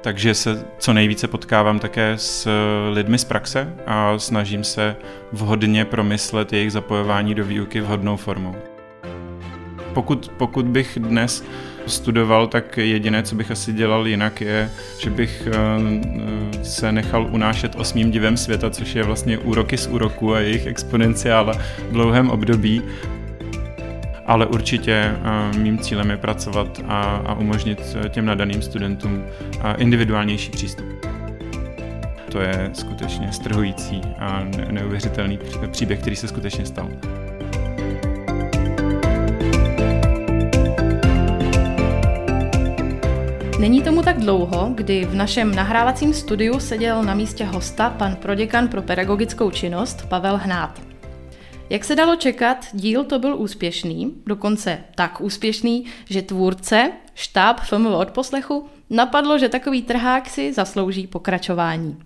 takže se co nejvíce potkávám také s lidmi z praxe a snažím se vhodně promyslet jejich zapojování do výuky vhodnou formou. Pokud, pokud bych dnes studoval, tak jediné, co bych asi dělal jinak, je, že bych eh, se nechal unášet osmým divem světa, což je vlastně úroky z úroku a jejich exponenciála v dlouhém období. Ale určitě eh, mým cílem je pracovat a, a umožnit těm nadaným studentům eh, individuálnější přístup. To je skutečně strhující a neuvěřitelný příběh, který se skutečně stal. Není tomu tak dlouho, kdy v našem nahrávacím studiu seděl na místě hosta pan proděkan pro pedagogickou činnost Pavel Hnát. Jak se dalo čekat, díl to byl úspěšný, dokonce tak úspěšný, že tvůrce, štáb FMV od poslechu, napadlo, že takový trhák si zaslouží pokračování.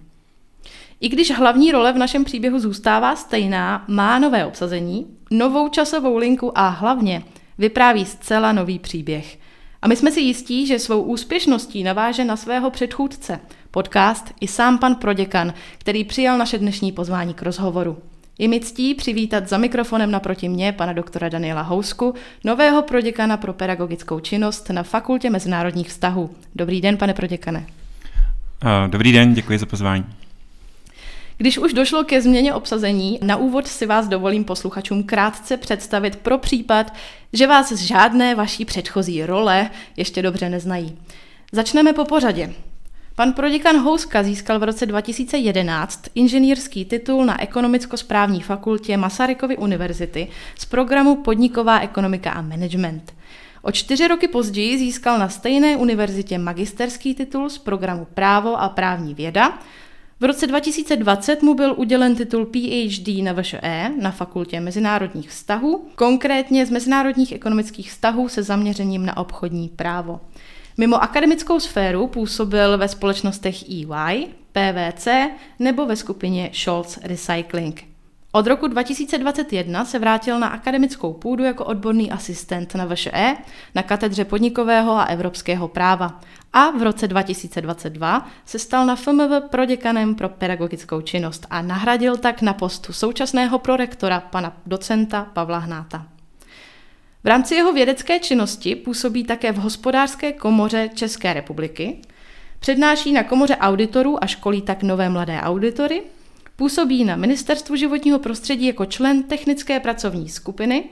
I když hlavní role v našem příběhu zůstává stejná, má nové obsazení, novou časovou linku a hlavně vypráví zcela nový příběh – a my jsme si jistí, že svou úspěšností naváže na svého předchůdce, podcast i sám pan proděkan, který přijal naše dnešní pozvání k rozhovoru. Je mi ctí přivítat za mikrofonem naproti mě pana doktora Daniela Housku, nového proděkana pro pedagogickou činnost na Fakultě mezinárodních vztahů. Dobrý den, pane proděkane. Dobrý den, děkuji za pozvání. Když už došlo ke změně obsazení, na úvod si vás dovolím posluchačům krátce představit pro případ, že vás z žádné vaší předchozí role ještě dobře neznají. Začneme po pořadě. Pan proděkan Houska získal v roce 2011 inženýrský titul na ekonomicko-správní fakultě Masarykovy univerzity z programu Podniková ekonomika a management. O čtyři roky později získal na stejné univerzitě magisterský titul z programu Právo a právní věda v roce 2020 mu byl udělen titul PhD na VŠE na Fakultě mezinárodních vztahů, konkrétně z mezinárodních ekonomických vztahů se zaměřením na obchodní právo. Mimo akademickou sféru působil ve společnostech EY, PVC nebo ve skupině Scholz Recycling. Od roku 2021 se vrátil na akademickou půdu jako odborný asistent na VŠE na katedře podnikového a evropského práva a v roce 2022 se stal na FMV proděkanem pro pedagogickou činnost a nahradil tak na postu současného prorektora pana docenta Pavla Hnáta. V rámci jeho vědecké činnosti působí také v hospodářské komoře České republiky, přednáší na komoře auditorů a školí tak nové mladé auditory, působí na Ministerstvu životního prostředí jako člen technické pracovní skupiny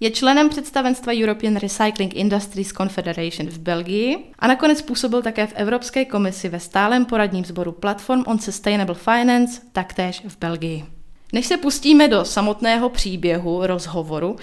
je členem představenstva European Recycling Industries Confederation v Belgii a nakonec působil také v Evropské komisi ve stálem poradním sboru Platform on Sustainable Finance, taktéž v Belgii. Než se pustíme do samotného příběhu rozhovoru,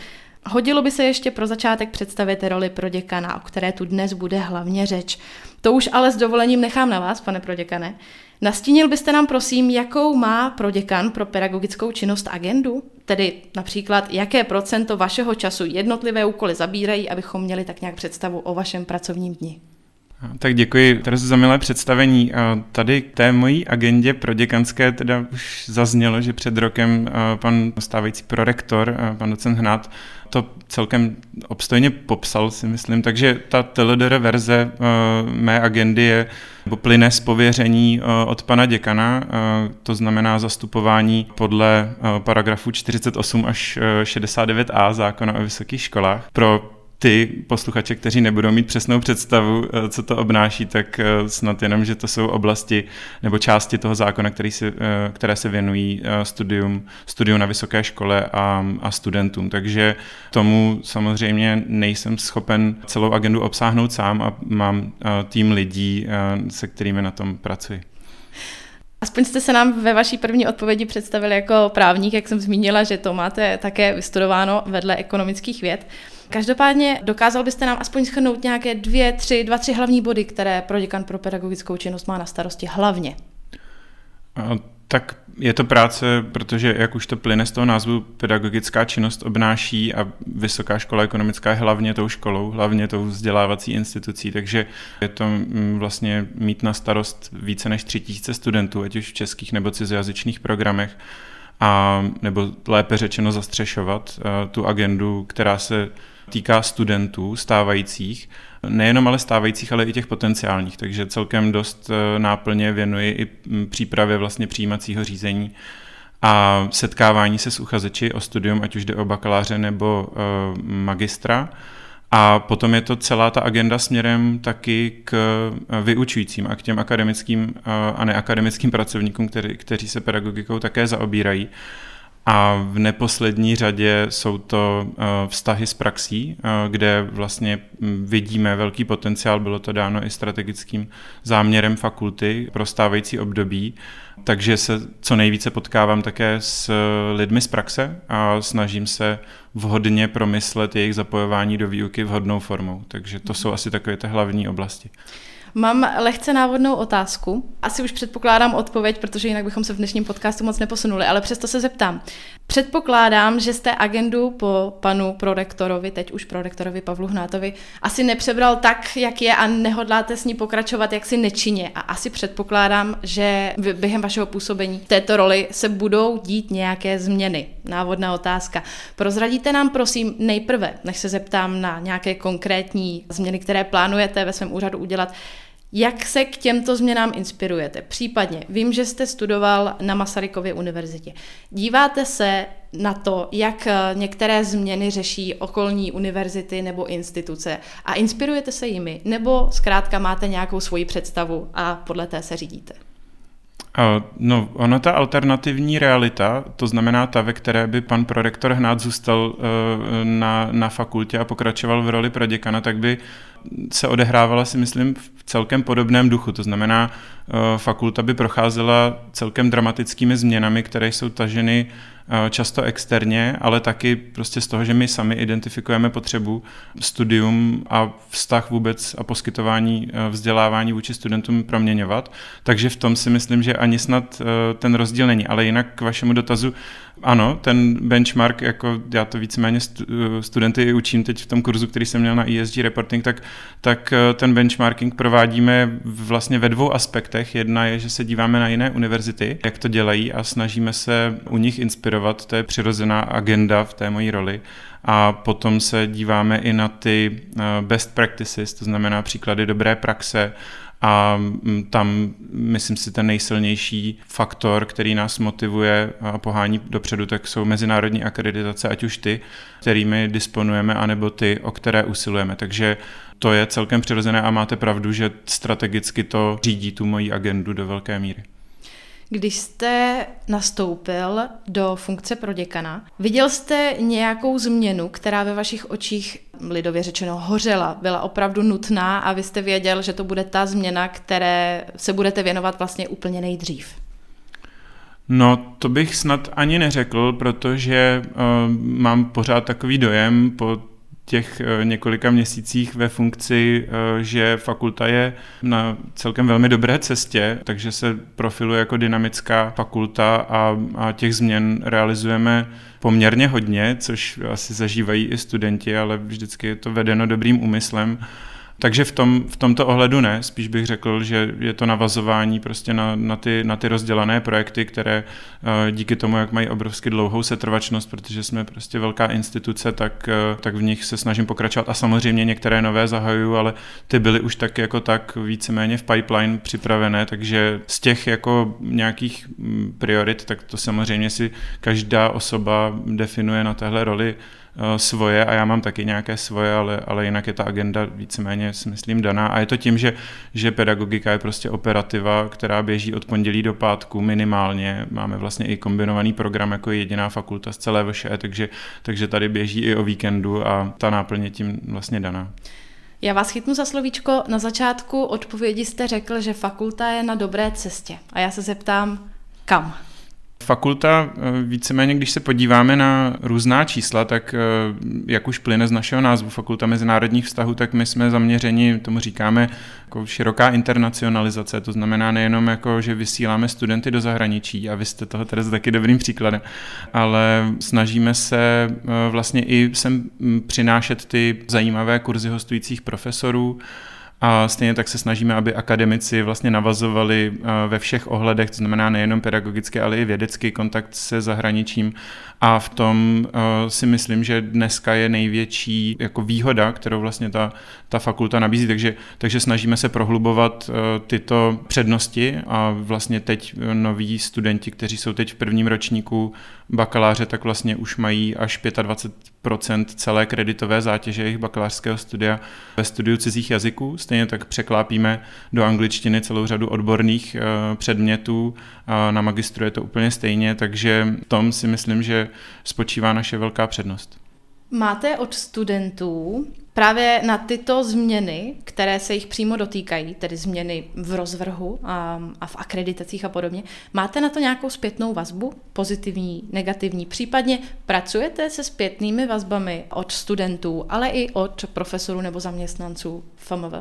Hodilo by se ještě pro začátek představit roli proděkana, o které tu dnes bude hlavně řeč. To už ale s dovolením nechám na vás, pane proděkane. Nastínil byste nám prosím, jakou má proděkan pro pedagogickou činnost agendu? Tedy například, jaké procento vašeho času jednotlivé úkoly zabírají, abychom měli tak nějak představu o vašem pracovním dni. Tak děkuji Terezu za milé představení. Tady k té mojí agendě pro děkanské teda už zaznělo, že před rokem pan stávající prorektor, pan docent Hnát, to celkem obstojně popsal, si myslím. Takže ta TLDR verze mé agendy je, nebo plyne z pověření od pana děkana, to znamená zastupování podle paragrafu 48 až 69a zákona o vysokých školách pro ty posluchače, kteří nebudou mít přesnou představu, eh, co to obnáší, tak eh, snad jenom, že to jsou oblasti nebo části toho zákona, který si, eh, které se věnují studium, studium na vysoké škole a, a studentům. Takže tomu samozřejmě nejsem schopen celou agendu obsáhnout sám a mám tým lidí, se kterými na tom pracuji. Aspoň jste se nám ve vaší první odpovědi představili jako právník, jak jsem zmínila, že to máte také vystudováno vedle ekonomických věd. Každopádně dokázal byste nám aspoň schrnout nějaké dvě, tři, dva, tři hlavní body, které pro děkan pro pedagogickou činnost má na starosti hlavně? A, tak je to práce, protože jak už to plyne z toho názvu, pedagogická činnost obnáší a Vysoká škola ekonomická je hlavně tou školou, hlavně tou vzdělávací institucí, takže je to mm, vlastně mít na starost více než tři tisíce studentů, ať už v českých nebo cizojazyčných programech a nebo lépe řečeno zastřešovat uh, tu agendu, která se týká studentů stávajících, nejenom ale stávajících, ale i těch potenciálních, takže celkem dost eh, náplně věnuji i přípravě vlastně přijímacího řízení a setkávání se s uchazeči o studium, ať už jde o bakaláře nebo uh, magistra. A potom je to celá ta agenda směrem taky k eh, vyučujícím a k těm akademickým a neakademickým pracovníkům, kteří se pedagogikou také zaobírají. A v neposlední řadě jsou to vztahy s praxí, kde vlastně hm, vidíme velký potenciál, bylo to dáno i strategickým záměrem fakulty pro stávající období takže se co nejvíce potkávám také s lidmi z praxe a snažím se vhodně promyslet jejich zapojování do výuky vhodnou formou. Takže to jsou asi takové ty hlavní oblasti. Mám lehce návodnou otázku. Asi už předpokládám odpověď, protože jinak bychom se v dnešním podcastu moc neposunuli, ale přesto se zeptám. Předpokládám, že jste agendu po panu prorektorovi, teď už prorektorovi Pavlu Hnátovi, asi nepřebral tak, jak je a nehodláte s ní pokračovat jaksi nečině. A asi předpokládám, že během vašeho působení v této roli se budou dít nějaké změny. Návodná otázka. Prozradíte nám prosím nejprve, než se zeptám na nějaké konkrétní změny, které plánujete ve svém úřadu udělat, jak se k těmto změnám inspirujete? Případně, vím, že jste studoval na Masarykově univerzitě. Díváte se na to, jak eh, některé změny řeší okolní univerzity nebo instituce a inspirujete se jimi? Nebo zkrátka máte nějakou svoji představu a podle té se řídíte? No, ona ta alternativní realita, to znamená ta, ve které by pan prorektor hnát zůstal eh, na, na fakultě a pokračoval v roli proděkana, tak by se odehrávala si myslím celkem podobném duchu. To znamená, eh, fakulta by procházela celkem dramatickými změnami, které jsou taženy často externě, ale taky prostě z toho, že my sami identifikujeme potřebu studium a vztah vůbec a poskytování eh, vzdělávání vůči studentům proměňovat. Takže v tom si myslím, že ani snad ten rozdíl není. Ale jinak k vašemu dotazu, ano, ten benchmark, jako já to víceméně studenty učím teď v tom kurzu, který jsem měl na ESG reporting, tak, tak eh, ten benchmarking provádíme vlastně ve dvou aspektech. Jedna je, že se díváme na jiné univerzity, jak to dělají a snažíme se u nich inspirovat, to je přirozená agenda v té mojí roli. A potom se díváme i na ty eh, best practices, to znamená příklady dobré praxe a mm, tam, myslím si, ten nejsilnější faktor, který nás motivuje a pohání dopředu, tak jsou mezinárodní akreditace, ať už ty, kterými disponujeme, anebo ty, o které usilujeme. Takže to je celkem přirozené a máte pravdu, že strategicky to řídí tu moji agendu do velké míry. Když jste nastoupil do funkce pro děkana, viděl jste nějakou změnu, která ve vašich očích, lidově řečeno, hořela, byla opravdu nutná a vy jste věděl, že to bude ta změna, které se budete věnovat vlastně úplně nejdřív? No, to bych snad ani neřekl, protože uh, mám pořád takový dojem po těch eh, několika měsících ve funkci, eh, že fakulta je na celkem velmi dobré cestě, takže se profiluje jako dynamická fakulta a, a těch změn realizujeme poměrně hodně, což asi zažívají i studenti, ale vždycky je to vedeno dobrým úmyslem. Takže v, tom, v tomto ohledu ne, spíš bych řekl, že je to navazování prostě na, na, ty, na ty rozdělané projekty, které eh, díky tomu, jak mají obrovsky dlouhou setrvačnost, protože jsme prostě velká instituce, tak, eh, tak v nich se snažím pokračovat. A samozřejmě některé nové zahajuju, ale ty byly už tak jako tak víceméně v pipeline připravené, takže z těch jako nějakých mm, priorit, tak to samozřejmě si každá osoba definuje na téhle roli svoje a já mám taky nějaké svoje, ale, ale jinak je ta agenda víceméně, si myslím, daná. A je to tím, že, že pedagogika je prostě operativa, která běží od pondělí do pátku minimálně. Máme vlastně i kombinovaný program jako jediná fakulta z celé VŠE, takže, takže tady běží i o víkendu a ta náplně tím vlastně daná. Já vás chytnu za slovíčko. Na začátku odpovědi jste řekl, že fakulta je na dobré cestě. A já se zeptám, kam? Fakulta, eh, víceméně, když se podíváme na různá čísla, tak eh, jak už plyne z našeho názvu Fakulta mezinárodních vztahů, tak my jsme zaměřeni, tomu říkáme, jako široká internacionalizace, to znamená nejenom jako, že vysíláme studenty do zahraničí, a vy jste toho tedy taky dobrým příkladem, ale snažíme se eh, vlastně i sem hm, přinášet ty zajímavé kurzy hostujících profesorů, A stejně tak se snažíme, aby akademici vlastně navazovali ve všech ohledech, to znamená nejenom pedagogicky, ale i vědecký kontakt se zahraničím. A v tom si myslím, že dneska je největší jako výhoda, kterou vlastně ta, ta fakulta nabízí. Takže, takže snažíme se prohlubovat tyto přednosti a vlastně teď noví studenti, kteří jsou teď v prvním ročníku bakaláře, tak vlastně už mají až 25% celé kreditové zátěže jejich bakalářského studia ve studiu cizích jazyků. Stejně tak překlápíme do angličtiny celou řadu odborných eh, předmětů. Na magistru je to úplně stejně, takže v tom si myslím, že spočívá naše velká přednost. Máte od studentů právě na tyto změny, které se jich přímo dotýkají, tedy změny v rozvrhu a, a v akreditacích a podobně, máte na to nějakou zpětnou vazbu, pozitivní, negativní? Případně pracujete se zpětnými vazbami od studentů, ale i od profesorů nebo zaměstnanců FMV?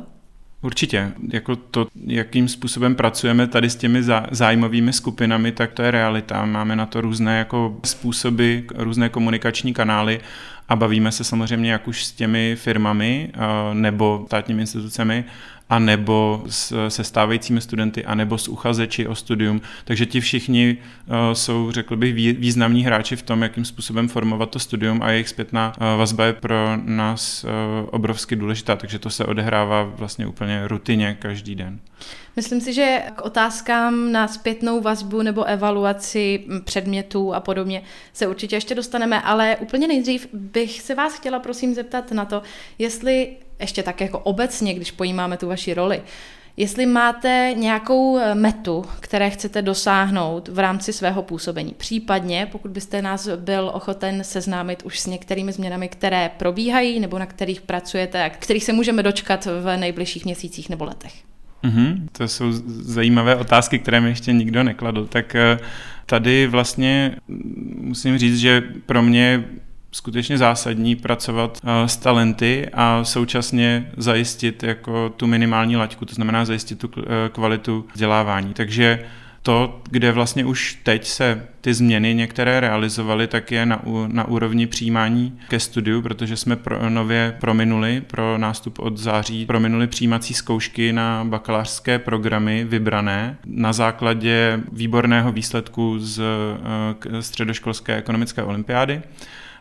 Určitě. Jako to, jakým způsobem pracujeme tady s těmi zájmovými skupinami, tak to je realita. Máme na to různé jako způsoby, různé komunikační kanály a bavíme se samozřejmě jak už s těmi firmami nebo státními institucemi, a nebo se stávajícími studenty, a nebo s uchazeči o studium. Takže ti všichni uh, jsou, řekl bych, významní hráči v tom, jakým způsobem formovat to studium a jejich zpětná uh, vazba je pro nás obrovsky důležitá, takže to se odehrává vlastně úplně rutině každý den. Myslím si, že k otázkám na zpětnou vazbu nebo evaluaci předmětů a podobně se určitě ještě dostaneme, ale úplně nejdřív bych se vás chtěla prosím zeptat na to, jestli ještě tak jako obecně, když pojímáme tu vaši roli, jestli máte nějakou metu, které chcete dosáhnout v rámci svého působení. Případně, pokud byste nás byl ochoten seznámit už s některými změnami, které probíhají nebo na kterých pracujete a kterých se můžeme dočkat v nejbližších měsících nebo letech. Mm-hmm, to jsou zajímavé otázky, které mi ještě nikdo nekladl. Tak eh, tady vlastně musím říct, že pro mě skutečně zásadní pracovat eh, s talenty a současně zajistit jako tu minimální laťku, to znamená zajistit tu eh, kvalitu vzdělávání. Takže to, kde vlastně už teď se ty změny některé realizovaly, tak je na, na úrovni přijímání ke studiu, protože jsme pro, nově prominuli pro nástup od září, prominuli přijímací zkoušky na bakalářské programy vybrané na základě výborného výsledku z uh, středoškolské ekonomické olympiády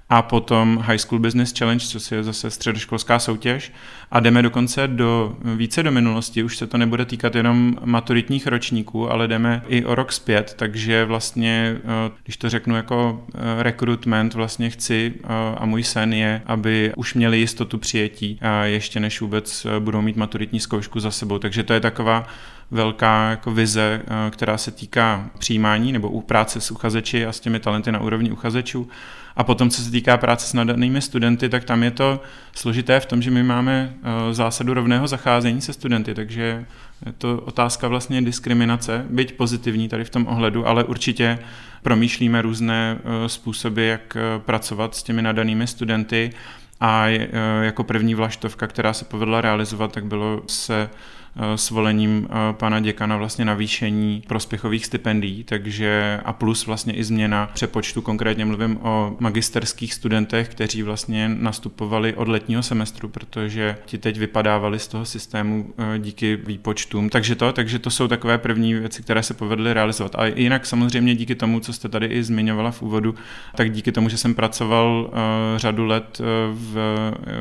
a potom High School Business Challenge, což je zase středoškolská soutěž. A jdeme dokonce do více do minulosti, už se to nebude týkat jenom maturitních ročníků, ale jdeme i o rok zpět, takže vlastně, eh, když to řeknu jako eh, recruitment, vlastně chci eh, a můj sen je, aby už měli jistotu přijetí ještě než vůbec budou mít maturitní zkoušku za sebou. Takže to je taková velká jako vize, která se týká přijímání nebo u práce s uchazeči a s těmi talenty na úrovni uchazečů. A potom, co se týká práce s nadanými studenty, tak tam je to složité v tom, že my máme eh, zásadu rovného zacházení se studenty, takže je to otázka vlastně diskriminace, byť pozitivní tady v tom ohledu, ale určitě promýšlíme různé eh, způsoby, jak eh, pracovat s těmi nadanými studenty. A jako první vlaštovka, která se povedla realizovat, tak bylo se Eh, svolením eh, pana děkana vlastně navýšení prospěchových stipendií, takže a plus vlastně i změna přepočtu, konkrétně mluvím o magisterských studentech, kteří vlastně nastupovali od letního semestru, protože ti teď vypadávali z toho systému eh, díky výpočtům. Takže to, takže to jsou takové první věci, které se povedly realizovat. A jinak samozřejmě díky tomu, co jste tady i zmiňovala v úvodu, tak díky tomu, že jsem pracoval řadu let v,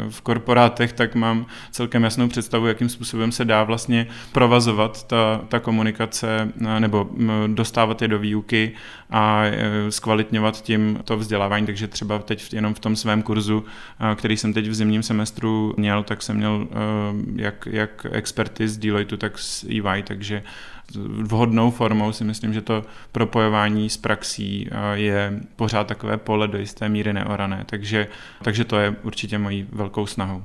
v korporátech, tak mám celkem jasnou představu, jakým způsobem se dá vlastně vlastně provazovat ta, ta komunikace nebo dostávat je do výuky a e, zkvalitňovat tím to vzdělávání, takže třeba teď jenom v tom svém kurzu, který jsem teď v zimním semestru měl, tak jsem měl jak, jak experty z Deloitte, tak z EY, takže vhodnou formou si myslím, že to propojování s praxí je pořád takové pole do jisté míry neorané, takže, takže to je určitě mojí velkou snahou.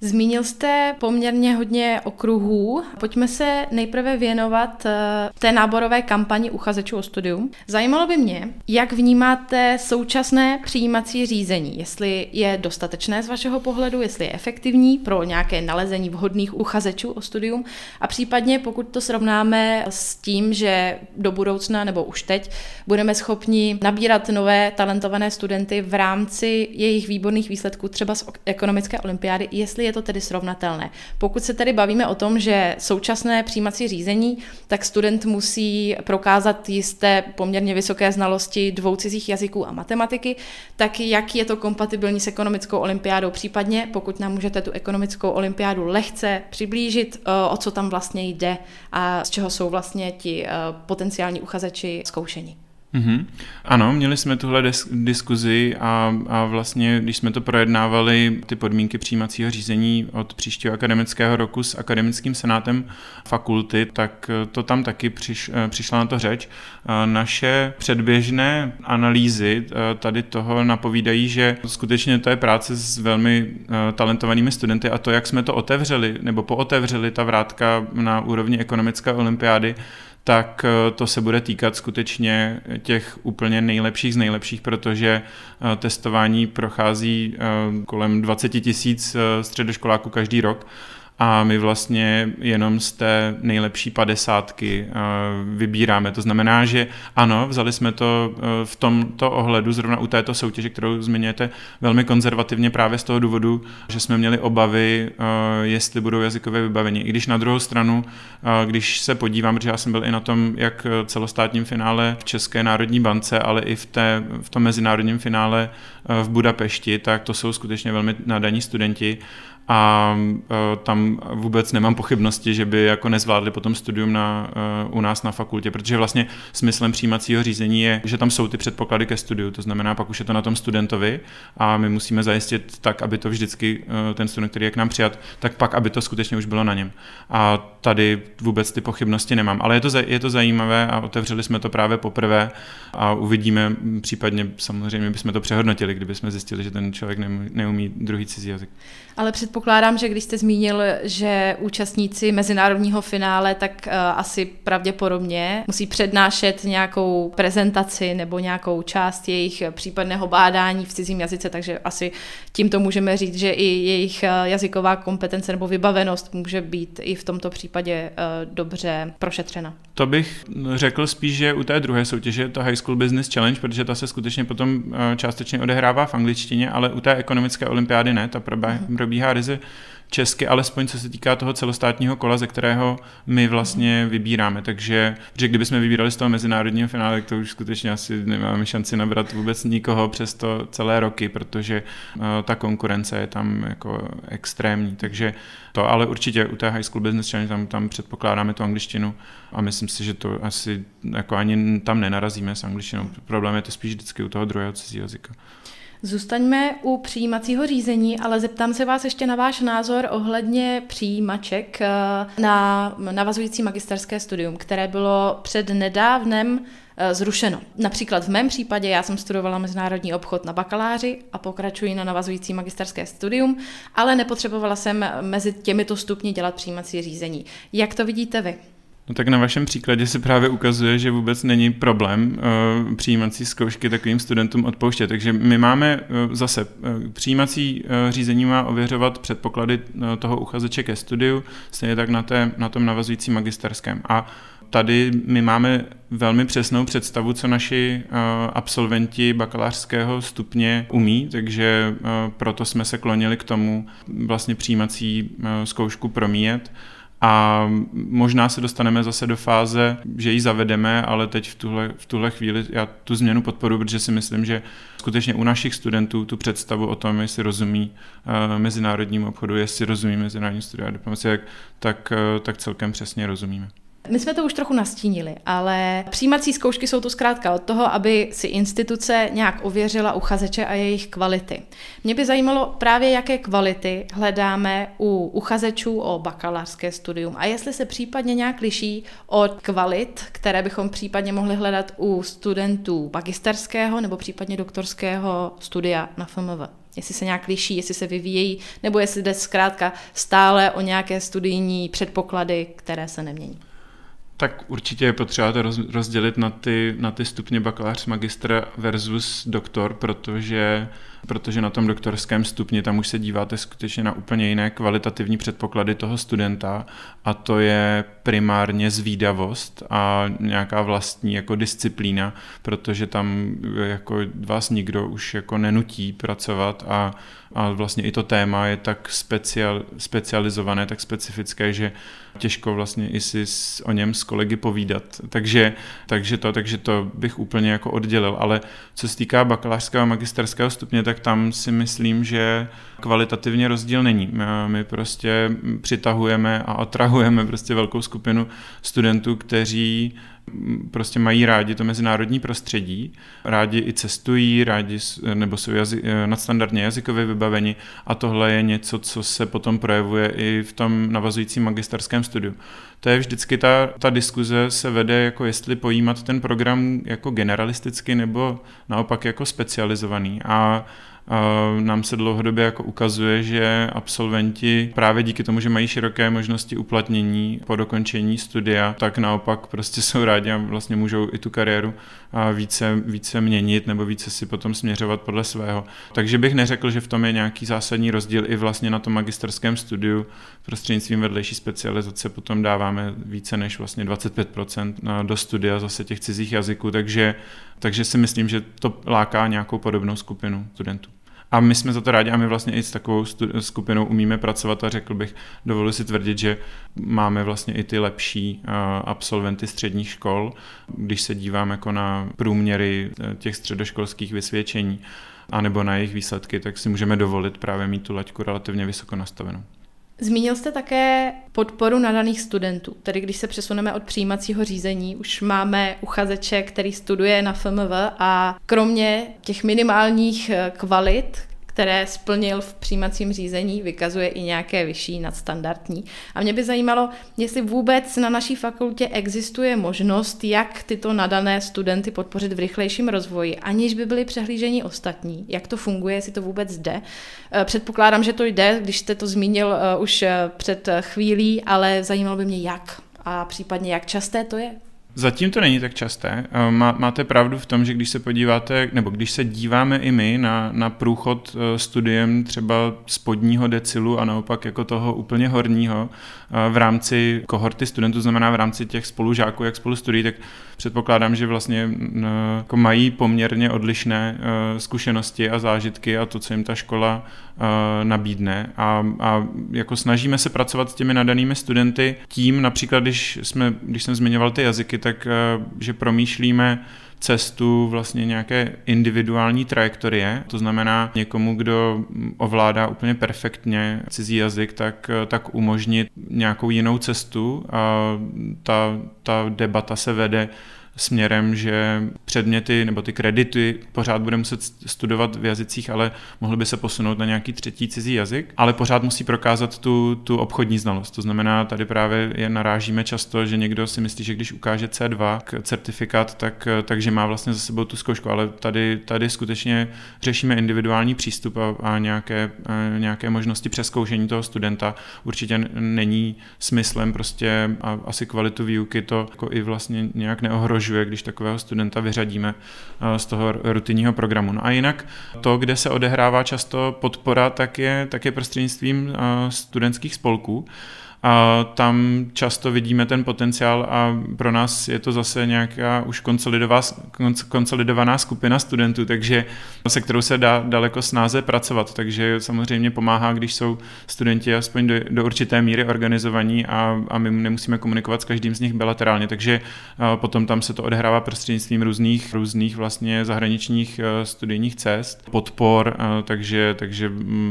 Zmínil jste poměrně hodně okruhů. Pojďme se nejprve věnovat eh, té náborové kampani uchazečů o studium. Zajímalo by mě, jak vnímáte současné přijímací řízení, jestli je dostatečné z vašeho pohledu, jestli je efektivní pro nějaké nalezení vhodných uchazečů o studium a případně pokud to srovnáme s tím, že do budoucna nebo už teď budeme schopni nabírat nové talentované studenty v rámci jejich výborných výsledků třeba z ekonomické olympiády, jestli je to tedy srovnatelné. Pokud se tedy bavíme o tom, že současné přijímací řízení, tak student musí prokázat jisté poměrně vysoké znalosti dvou cizích jazyků a matematiky, tak jak je to kompatibilní s ekonomickou olympiádou, případně pokud nám můžete tu ekonomickou olympiádu lehce přiblížit, eh, o co tam vlastně jde a z čeho jsou vlastně ti eh, potenciální uchazeči zkoušení. Mm-hmm. Ano, měli jsme tuhle dis- diskuzi a, a vlastně, když jsme to projednávali, ty podmínky přijímacího řízení od příštího akademického roku s akademickým senátem fakulty, tak to tam taky přiš, eh, přišla na to řeč. Eh, naše předběžné analýzy eh, tady toho napovídají, že skutečně to je práce s velmi talentovanými studenty a to, jak jsme to otevřeli nebo pootevřeli ta vrátka na úrovni ekonomické olympiády, tak eh, to se bude týkat skutečně těch úplně nejlepších z nejlepších, protože eh, testování prochází eh, kolem 20 tisíc středoškoláků každý rok a my vlastně jenom z té nejlepší padesátky eh, vybíráme. To znamená, že ano, vzali jsme to eh, v tomto ohledu, zrovna u této soutěže, kterou zmiňujete, velmi konzervativně právě z toho důvodu, že jsme měli obavy, eh, jestli budou jazykové vybavení. I když na druhou stranu, když se podívám, protože já jsem byl i na tom, jak celostátním finále v České národní bance, ale i v, té, v tom mezinárodním finále v Budapešti, tak to jsou skutečně velmi nadaní studenti a uh, tam vůbec nemám pochybnosti, že by jako nezvládli potom studium na, uh, u nás na fakultě, protože vlastně smyslem přijímacího řízení je, že tam jsou ty předpoklady ke studiu, to znamená, pak už je to na tom studentovi a my musíme zajistit tak, aby to vždycky uh, ten student, který je k nám přijat, tak pak, aby to skutečně už bylo na něm. A tady vůbec ty pochybnosti nemám, ale je to, je to zajímavé a otevřeli jsme to právě poprvé a uvidíme, případně samozřejmě bychom to přehodnotili, kdybychom zjistili, že ten člověk neumí druhý cizí jazyk. Ale předpokládám, že když jste zmínil, že účastníci mezinárodního finále, tak uh, asi pravděpodobně musí přednášet nějakou prezentaci nebo nějakou část jejich případného bádání v cizím jazyce, takže asi tímto můžeme říct, že i jejich eh, jazyková kompetence nebo vybavenost může být i v tomto případě dobře prošetřena. To bych řekl spíš, že u té druhé soutěže, to High School Business Challenge, protože ta se skutečně potom částečně odehrává v angličtině, ale u té ekonomické olympiády ne, ta probíhá, mm probíhá ryze česky, alespoň co se týká toho celostátního kola, ze kterého my vlastně vybíráme. Takže, že kdybychom vybírali z toho mezinárodního finále, tak to už skutečně asi nemáme šanci nabrat vůbec nikoho přes to celé roky, protože uh, ta konkurence je tam jako extrémní. Takže to, ale určitě u té High School Business Challenge tam, tam předpokládáme tu angličtinu a myslím si, že to asi jako ani tam nenarazíme s angličtinou. Problém je to spíš vždycky u toho druhého cizího jazyka. Zůstaňme u přijímacího řízení, ale zeptám se vás ještě na váš názor ohledně přijímaček eh, na navazující magisterské studium, které bylo před nedávnem eh, zrušeno. Například v mém případě já jsem studovala mezinárodní obchod na bakaláři a pokračuji na navazující magisterské studium, ale nepotřebovala jsem mezi těmito stupni dělat přijímací řízení. Jak to vidíte vy? No tak na vašem příkladě se právě ukazuje, že vůbec není problém uh, přijímací zkoušky takovým studentům odpouštět. Takže my máme uh, zase uh, přijímací uh, řízení má ověřovat předpoklady uh, toho uchazeče ke studiu, stejně tak na, té, na tom navazujícím magisterském. A tady my máme velmi přesnou představu, co naši absolventi bakalářského stupně umí, takže proto jsme se klonili k tomu vlastně přijímací zkoušku promíjet. A možná se dostaneme zase do fáze, že ji zavedeme, ale teď v tuhle, v tuhle chvíli já tu změnu podporu, protože si myslím, že skutečně u našich studentů tu představu o tom, jestli rozumí uh, mezinárodnímu obchodu, jestli rozumí mezinárodní studia diplomacie, tak, uh, tak celkem přesně rozumíme. My jsme to už trochu nastínili, ale přijímací zkoušky jsou tu zkrátka od toho, aby si instituce nějak ověřila uchazeče a jejich kvality. Mě by zajímalo právě, jaké kvality hledáme u uchazečů o bakalářské studium a jestli se případně nějak liší od kvalit, které bychom případně mohli hledat u studentů magisterského nebo případně doktorského studia na FMV jestli se nějak liší, jestli se vyvíjejí, nebo jestli jde zkrátka stále o nějaké studijní předpoklady, které se nemění. Tak určitě je potřeba to rozdělit na ty, na ty stupně bakalář, magistr versus doktor, protože, protože na tom doktorském stupni tam už se díváte skutečně na úplně jiné kvalitativní předpoklady toho studenta a to je primárně zvídavost a nějaká vlastní jako disciplína, protože tam jako vás nikdo už jako nenutí pracovat a, a vlastně i to téma je tak special, specializované, tak specifické, že těžko vlastně i si o něm s kolegy povídat. Takže, takže, to, takže to bych úplně jako oddělil. Ale co se týká bakalářského a magisterského stupně, tak tam si myslím, že kvalitativně rozdíl není. My prostě přitahujeme a atrahujeme prostě velkou skupinu studentů, kteří prostě mají rádi to mezinárodní prostředí, rádi i cestují, rádi nebo jsou jazy, nadstandardně jazykově vybaveni a tohle je něco, co se potom projevuje i v tom navazujícím magisterském studiu. To je vždycky ta, ta diskuze se vede, jako jestli pojímat ten program jako generalisticky nebo naopak jako specializovaný. A nám se dlouhodobě jako ukazuje, že absolventi právě díky tomu, že mají široké možnosti uplatnění po dokončení studia, tak naopak prostě jsou rádi a vlastně můžou i tu kariéru více, více měnit nebo více si potom směřovat podle svého. Takže bych neřekl, že v tom je nějaký zásadní rozdíl i vlastně na tom magisterském studiu prostřednictvím vedlejší specializace potom dáváme více než vlastně 25% do studia zase těch cizích jazyků, takže, takže si myslím, že to láká nějakou podobnou skupinu studentů. A my jsme za to rádi a my vlastně i s takovou skupinou umíme pracovat a řekl bych, dovoluji si tvrdit, že máme vlastně i ty lepší absolventy středních škol, když se dívám jako na průměry e, těch středoškolských vysvědčení anebo na jejich výsledky, tak si můžeme dovolit právě mít tu laťku relativně vysoko nastavenou. Zmínil jste také podporu nadaných studentů, tedy když se přesuneme od přijímacího řízení, už máme uchazeče, který studuje na FMV a kromě těch minimálních eh, kvalit, které splnil v přijímacím řízení, vykazuje i nějaké vyšší nadstandardní. A mě by zajímalo, jestli vůbec na naší fakultě existuje možnost, jak tyto nadané studenty podpořit v rychlejším rozvoji, aniž by byli přehlíženi ostatní. Jak to funguje, jestli to vůbec jde. Eh, předpokládám, že to jde, když jste to zmínil eh, už eh, před chvílí, ale zajímalo by mě jak a případně jak časté to je. Zatím to není tak časté. Eh, má, máte pravdu v tom, že když se podíváte, nebo když se díváme i my na, na průchod eh, studiem třeba spodního decilu a naopak jako toho úplně horního eh, v rámci kohorty studentů, znamená v rámci těch spolužáků, jak spolu studují, tak předpokládám, že vlastně jako mají poměrně odlišné zkušenosti a zážitky a to, co jim ta škola nabídne. A, a jako snažíme se pracovat s těmi nadanými studenty tím, například když, jsme, když jsem zmiňoval ty jazyky, tak eh, že promýšlíme cestu vlastně nějaké individuální trajektorie, to znamená někomu, kdo ovládá úplně perfektně cizí jazyk, tak, eh, tak umožnit nějakou jinou cestu a ta, ta debata se vede směrem, že předměty nebo ty kredity pořád bude muset studovat v jazycích, ale mohl by se posunout na nějaký třetí cizí jazyk, ale pořád musí prokázat tu, tu obchodní znalost. To znamená, tady právě je narážíme často, že někdo si myslí, že když ukáže C2 k certifikát, tak, takže má vlastně za sebou tu zkoušku, ale tady, tady skutečně řešíme individuální přístup a, a nějaké, a nějaké možnosti přeskoušení toho studenta. Určitě není smyslem prostě a asi kvalitu výuky to jako i vlastně nějak neohrožuje ohrožuje, když takového studenta vyřadíme eh, z toho rutinního programu. No a jinak to, kde se odehrává často podpora, tak je, tak je prostřednictvím eh, studentských spolků. A tam často vidíme ten potenciál a pro nás je to zase nějaká už konsolidovaná skupina studentů, takže se kterou se dá daleko snáze pracovat, takže samozřejmě pomáhá, když jsou studenti aspoň do, do určité míry organizovaní a, a my nemusíme komunikovat s každým z nich bilaterálně, takže potom tam se to odehrává prostřednictvím různých, různých vlastně zahraničních e, studijních cest, podpor, takže, takže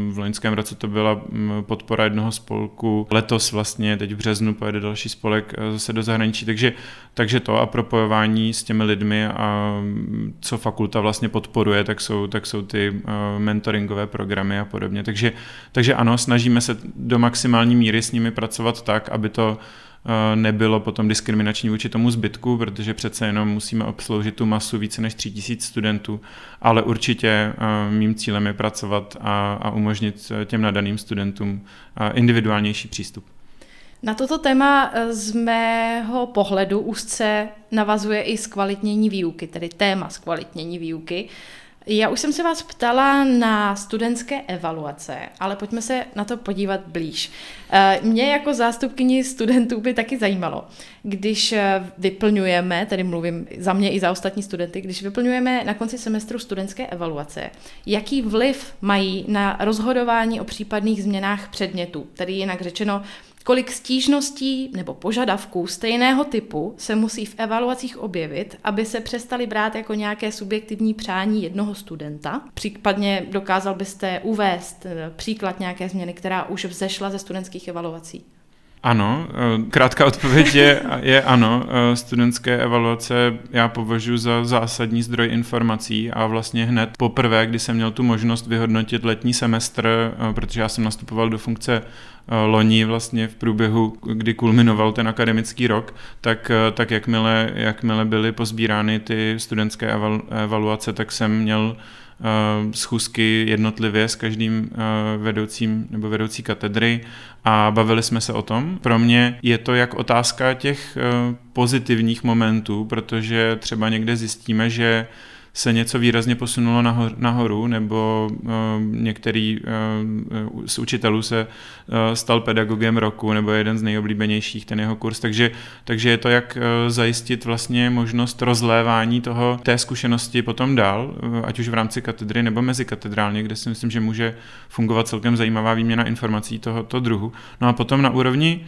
v loňském roce to byla podpora jednoho spolku, letos vlastně teď v březnu pojede další spolek eh, zase do zahraničí, takže, takže to a propojování s těmi lidmi a mm, co fakulta vlastně podporuje, tak jsou, tak jsou ty eh, mentoringové programy a podobně. Takže, takže ano, snažíme se do maximální míry s nimi pracovat tak, aby to eh, nebylo potom diskriminační vůči tomu zbytku, protože přece jenom musíme obsloužit tu masu více než 3000 studentů, ale určitě mým cílem je pracovat a, a umožnit těm nadaným studentům individuálnější přístup. Na toto téma eh, z mého pohledu úzce navazuje i zkvalitnění výuky, tedy téma zkvalitnění výuky. Já už jsem se vás ptala na studentské evaluace, ale pojďme se na to podívat blíž. Eh, mě jako zástupkyni studentů by taky zajímalo, když eh, vyplňujeme, tedy mluvím za mě i za ostatní studenty, když vyplňujeme na konci semestru studentské evaluace, jaký vliv mají na rozhodování o případných změnách předmětů, tedy jinak řečeno, kolik stížností nebo požadavků stejného typu se musí v evaluacích objevit, aby se přestali brát jako nějaké subjektivní přání jednoho studenta. Případně dokázal byste uvést eh, příklad nějaké změny, která už vzešla ze studentských evaluací? Ano, eh, krátká odpověď je, je ano. Eh, studentské evaluace já považuji za zásadní zdroj informací a vlastně hned poprvé, kdy jsem měl tu možnost vyhodnotit letní semestr, protože já jsem nastupoval do funkce loni vlastně v průběhu, kdy kulminoval ten akademický rok, tak, eh, tak jakmile, jakmile byly pozbírány ty studentské evaluace, tak jsem měl eh, schůzky jednotlivě s každým vedoucím nebo vedoucí katedry a bavili jsme se o tom. Pro mě je to jak otázka těch pozitivních momentů, protože třeba někde zjistíme, že se něco výrazně posunulo nahor, nahoru, nebo uh, některý uh, z učitelů se uh, stal pedagogem roku, nebo jeden z nejoblíbenějších ten jeho kurs, takže, takže je to jak uh, zajistit vlastně možnost rozlévání toho, té zkušenosti potom dál, uh, ať už v rámci katedry nebo mezi katedrálně, kde si myslím, že může fungovat celkem zajímavá výměna informací tohoto druhu. No a potom na úrovni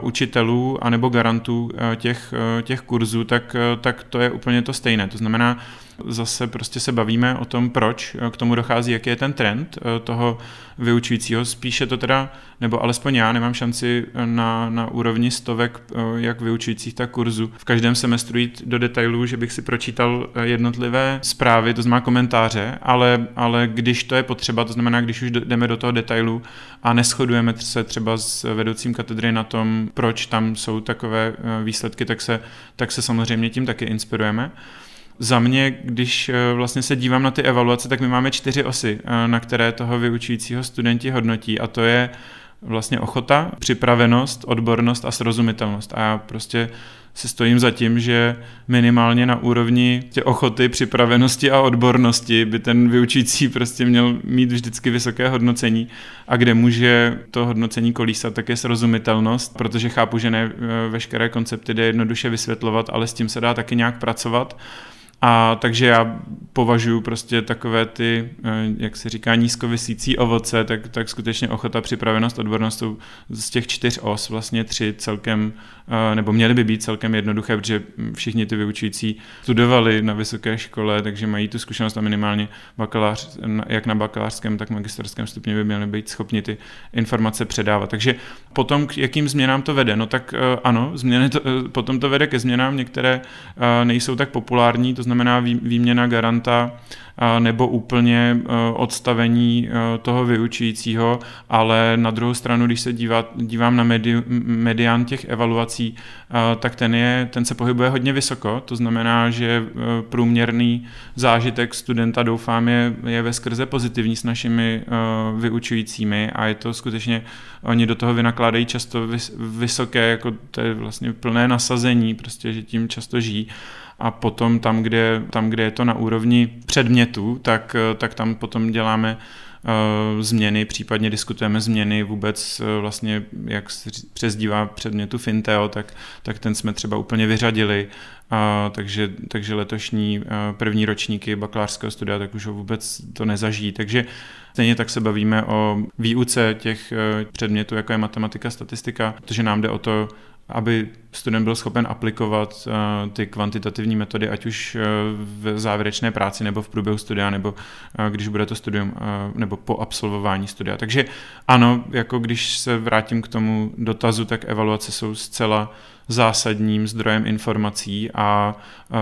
učitelů anebo garantů těch, těch kurzů, tak, tak to je úplně to stejné. To znamená, zase prostě se bavíme o tom, proč k tomu dochází, jaký je ten trend eh, toho vyučujícího. Spíše to teda, nebo alespoň já nemám šanci na, na úrovni stovek eh, jak vyučujících, tak kurzu v každém semestru jít do detailů, že bych si pročítal eh, jednotlivé zprávy, to znamená komentáře, ale, ale když to je potřeba, to znamená, když už jdeme do toho detailu a neschodujeme se třeba s vedoucím katedry na tom, proč tam jsou takové výsledky, tak se, tak se samozřejmě tím taky inspirujeme za mě, když eh, vlastně se dívám na ty evaluace, tak my máme čtyři osy, eh, na které toho vyučujícího studenti hodnotí a to je vlastně ochota, připravenost, odbornost a srozumitelnost. A já prostě se stojím za tím, že minimálně na úrovni tě ochoty, připravenosti a odbornosti by ten vyučující prostě měl mít vždycky vysoké hodnocení a kde může to hodnocení kolísat, tak je srozumitelnost, protože chápu, že ne eh, veškeré koncepty jde jednoduše vysvětlovat, ale s tím se dá taky nějak pracovat a takže já považuji prostě takové ty, eh, jak se říká, nízkovisící ovoce, tak, tak skutečně ochota, připravenost, odbornost z těch čtyř os vlastně tři celkem, eh, nebo měly by být celkem jednoduché, protože všichni ty vyučující studovali na vysoké škole, takže mají tu zkušenost a minimálně bakalář, jak na bakalářském, tak magisterském stupni by měli být schopni ty informace předávat. Takže potom k jakým změnám to vede? No tak eh, ano, změny to, potom to vede ke změnám, některé nejsou tak populární, to znamená výměna garanta nebo úplně e, odstavení e, toho vyučujícího, ale na druhou stranu, když se dívá, dívám na medi, medián těch evaluací, e, tak ten, je, ten se pohybuje hodně vysoko, to znamená, že průměrný zážitek studenta doufám je, je ve skrze pozitivní s našimi vyučujícími a je to skutečně, oni do toho vynakládají často vysoké, jako to je vlastně plné nasazení, prostě, že tím často žijí a potom tam, kde, tam, kde je to na úrovni předmětů, tak, tak tam potom děláme uh, změny, případně diskutujeme změny vůbec uh, vlastně, jak se přezdívá předmětu Finteo, tak, tak ten jsme třeba úplně vyřadili, uh, takže, takže letošní uh, první ročníky bakalářského studia tak už ho vůbec to nezažijí, takže Stejně tak se bavíme o výuce těch předmětů, jako je matematika, statistika, protože nám jde o to aby student byl schopen aplikovat uh, ty kvantitativní metody, ať už uh, v závěrečné práci, nebo v průběhu studia, nebo uh, když bude to studium, nebo po absolvování studia. Takže ano, jako když se vrátím k tomu dotazu, tak evaluace jsou zcela zásadním zdrojem informací a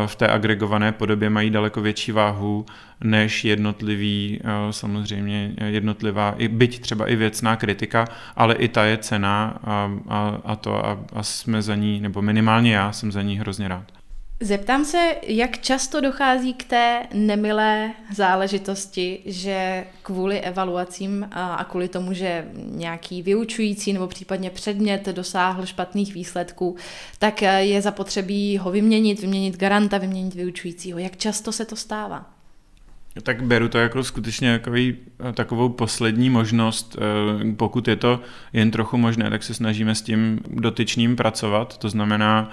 v té agregované podobě mají daleko větší váhu než jednotlivý, samozřejmě jednotlivá, i byť třeba i věcná kritika, ale i ta je cena a, a, a to a, a jsme za ní, nebo minimálně já jsem za ní hrozně rád. Zeptám se, jak často dochází k té nemilé záležitosti, že kvůli evaluacím a kvůli tomu, že nějaký vyučující nebo případně předmět dosáhl špatných výsledků, tak je zapotřebí ho vyměnit, vyměnit garanta, vyměnit vyučujícího. Jak často se to stává? Tak beru to jako skutečně takový, takovou poslední možnost. Eh, pokud je to jen trochu možné, tak se snažíme s tím dotyčným pracovat. To znamená,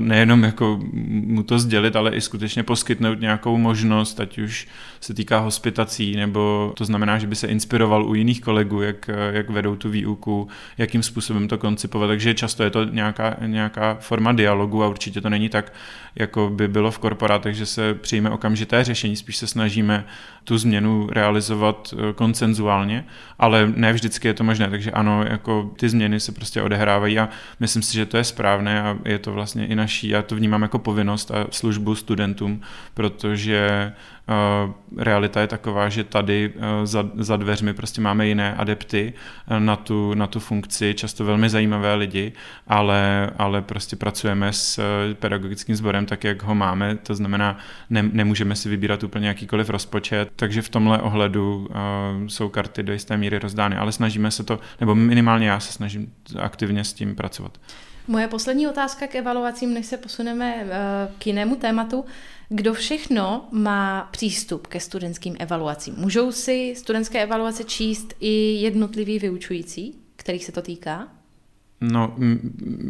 nejenom jako mu to sdělit, ale i skutečně poskytnout nějakou možnost, ať už se týká hospitací, nebo to znamená, že by se inspiroval u jiných kolegů, jak, jak vedou tu výuku, jakým způsobem to koncipovat. Takže často je to nějaká, nějaká forma dialogu a určitě to není tak, jako by bylo v korporátech, že se přijme okamžité řešení, spíš se snažíme tu změnu realizovat eh, koncenzuálně, ale ne vždycky je to možné, takže ano, jako ty změny se prostě odehrávají a myslím si, že to je správné a je to vlastně i naší, já to vnímám jako povinnost a službu studentům, protože Eh, realita je taková, že tady eh, za, za dveřmi prostě máme jiné adepty eh, na tu, na tu funkci, často velmi zajímavé lidi, ale, ale prostě pracujeme s pedagogickým sborem tak, jak ho máme, to znamená, ne, nemůžeme si vybírat úplně jakýkoliv rozpočet, takže v tomhle ohledu jsou karty do jisté míry rozdány, ale snažíme se to, nebo minimálně já se snažím aktivně s tím pracovat. Moje poslední otázka k evaluacím, než se posuneme uh, k jinému tématu. Kdo všechno má přístup ke studentským evaluacím? Můžou si studentské evaluace číst i jednotliví vyučující, kterých se to týká? No,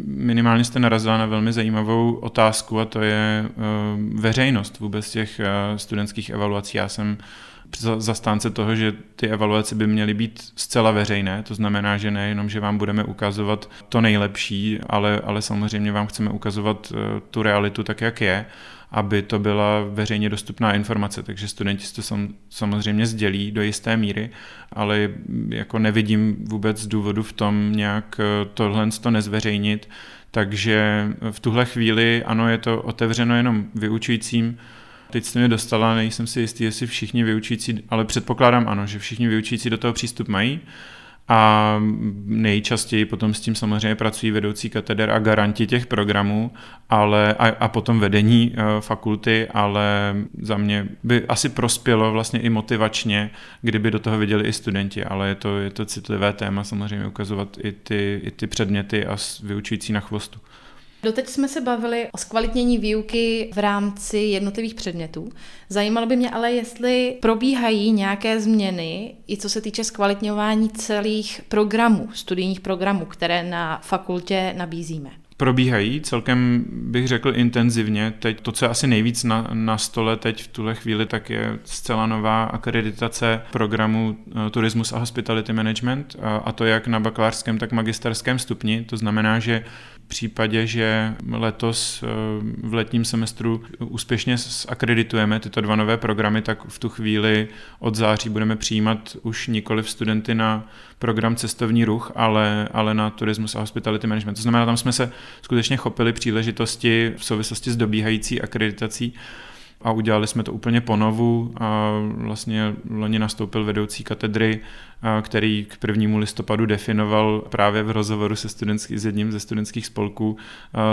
minimálně jste narazila na velmi zajímavou otázku a to je uh, veřejnost vůbec těch uh, studentských evaluací. Já jsem zastánce toho, že ty evaluace by měly být zcela veřejné, to znamená, že nejenom, že vám budeme ukazovat to nejlepší, ale, ale samozřejmě vám chceme ukazovat uh, tu realitu tak, jak je aby to byla veřejně dostupná informace, takže studenti to sam, samozřejmě sdělí do jisté míry, ale jako nevidím vůbec důvodu v tom nějak eh, tohle to nezveřejnit, takže v tuhle chvíli ano, je to otevřeno jenom vyučujícím, Teď jste mě dostala, nejsem si jistý, jestli všichni vyučující, ale předpokládám ano, že všichni vyučující do toho přístup mají. A nejčastěji potom s tím samozřejmě pracují vedoucí kateder a garanti těch programů, ale a, a potom vedení uh, fakulty, ale za mě by asi prospělo vlastně i motivačně, kdyby do toho viděli i studenti, ale je to, je to citlivé téma samozřejmě ukazovat i ty, i ty předměty a vyučující na chvostu. Doteď jsme se bavili o zkvalitnění výuky v rámci jednotlivých předmětů. Zajímalo by mě ale, jestli probíhají nějaké změny, i co se týče zkvalitňování celých programů, studijních programů, které na fakultě nabízíme probíhají celkem, bych řekl, intenzivně. Teď to, co je asi nejvíc na, na stole teď v tuhle chvíli, tak je zcela nová akreditace programu uh, Turismus a Hospitality Management, a, a to jak na bakalářském, tak magisterském stupni. To znamená, že případě, že letos uh, v letním semestru úspěšně akreditujeme tyto dva nové programy, tak v tu chvíli od září budeme přijímat už nikoli studenty na program cestovní ruch, ale, ale na turismus a hospitality management. To znamená, tam jsme se skutečně chopili příležitosti v souvislosti s dobíhající akreditací a udělali jsme to úplně ponovu a vlastně loni nastoupil vedoucí katedry, který k prvnímu listopadu definoval právě v rozhovoru se studentský, s jedním ze studentských spolků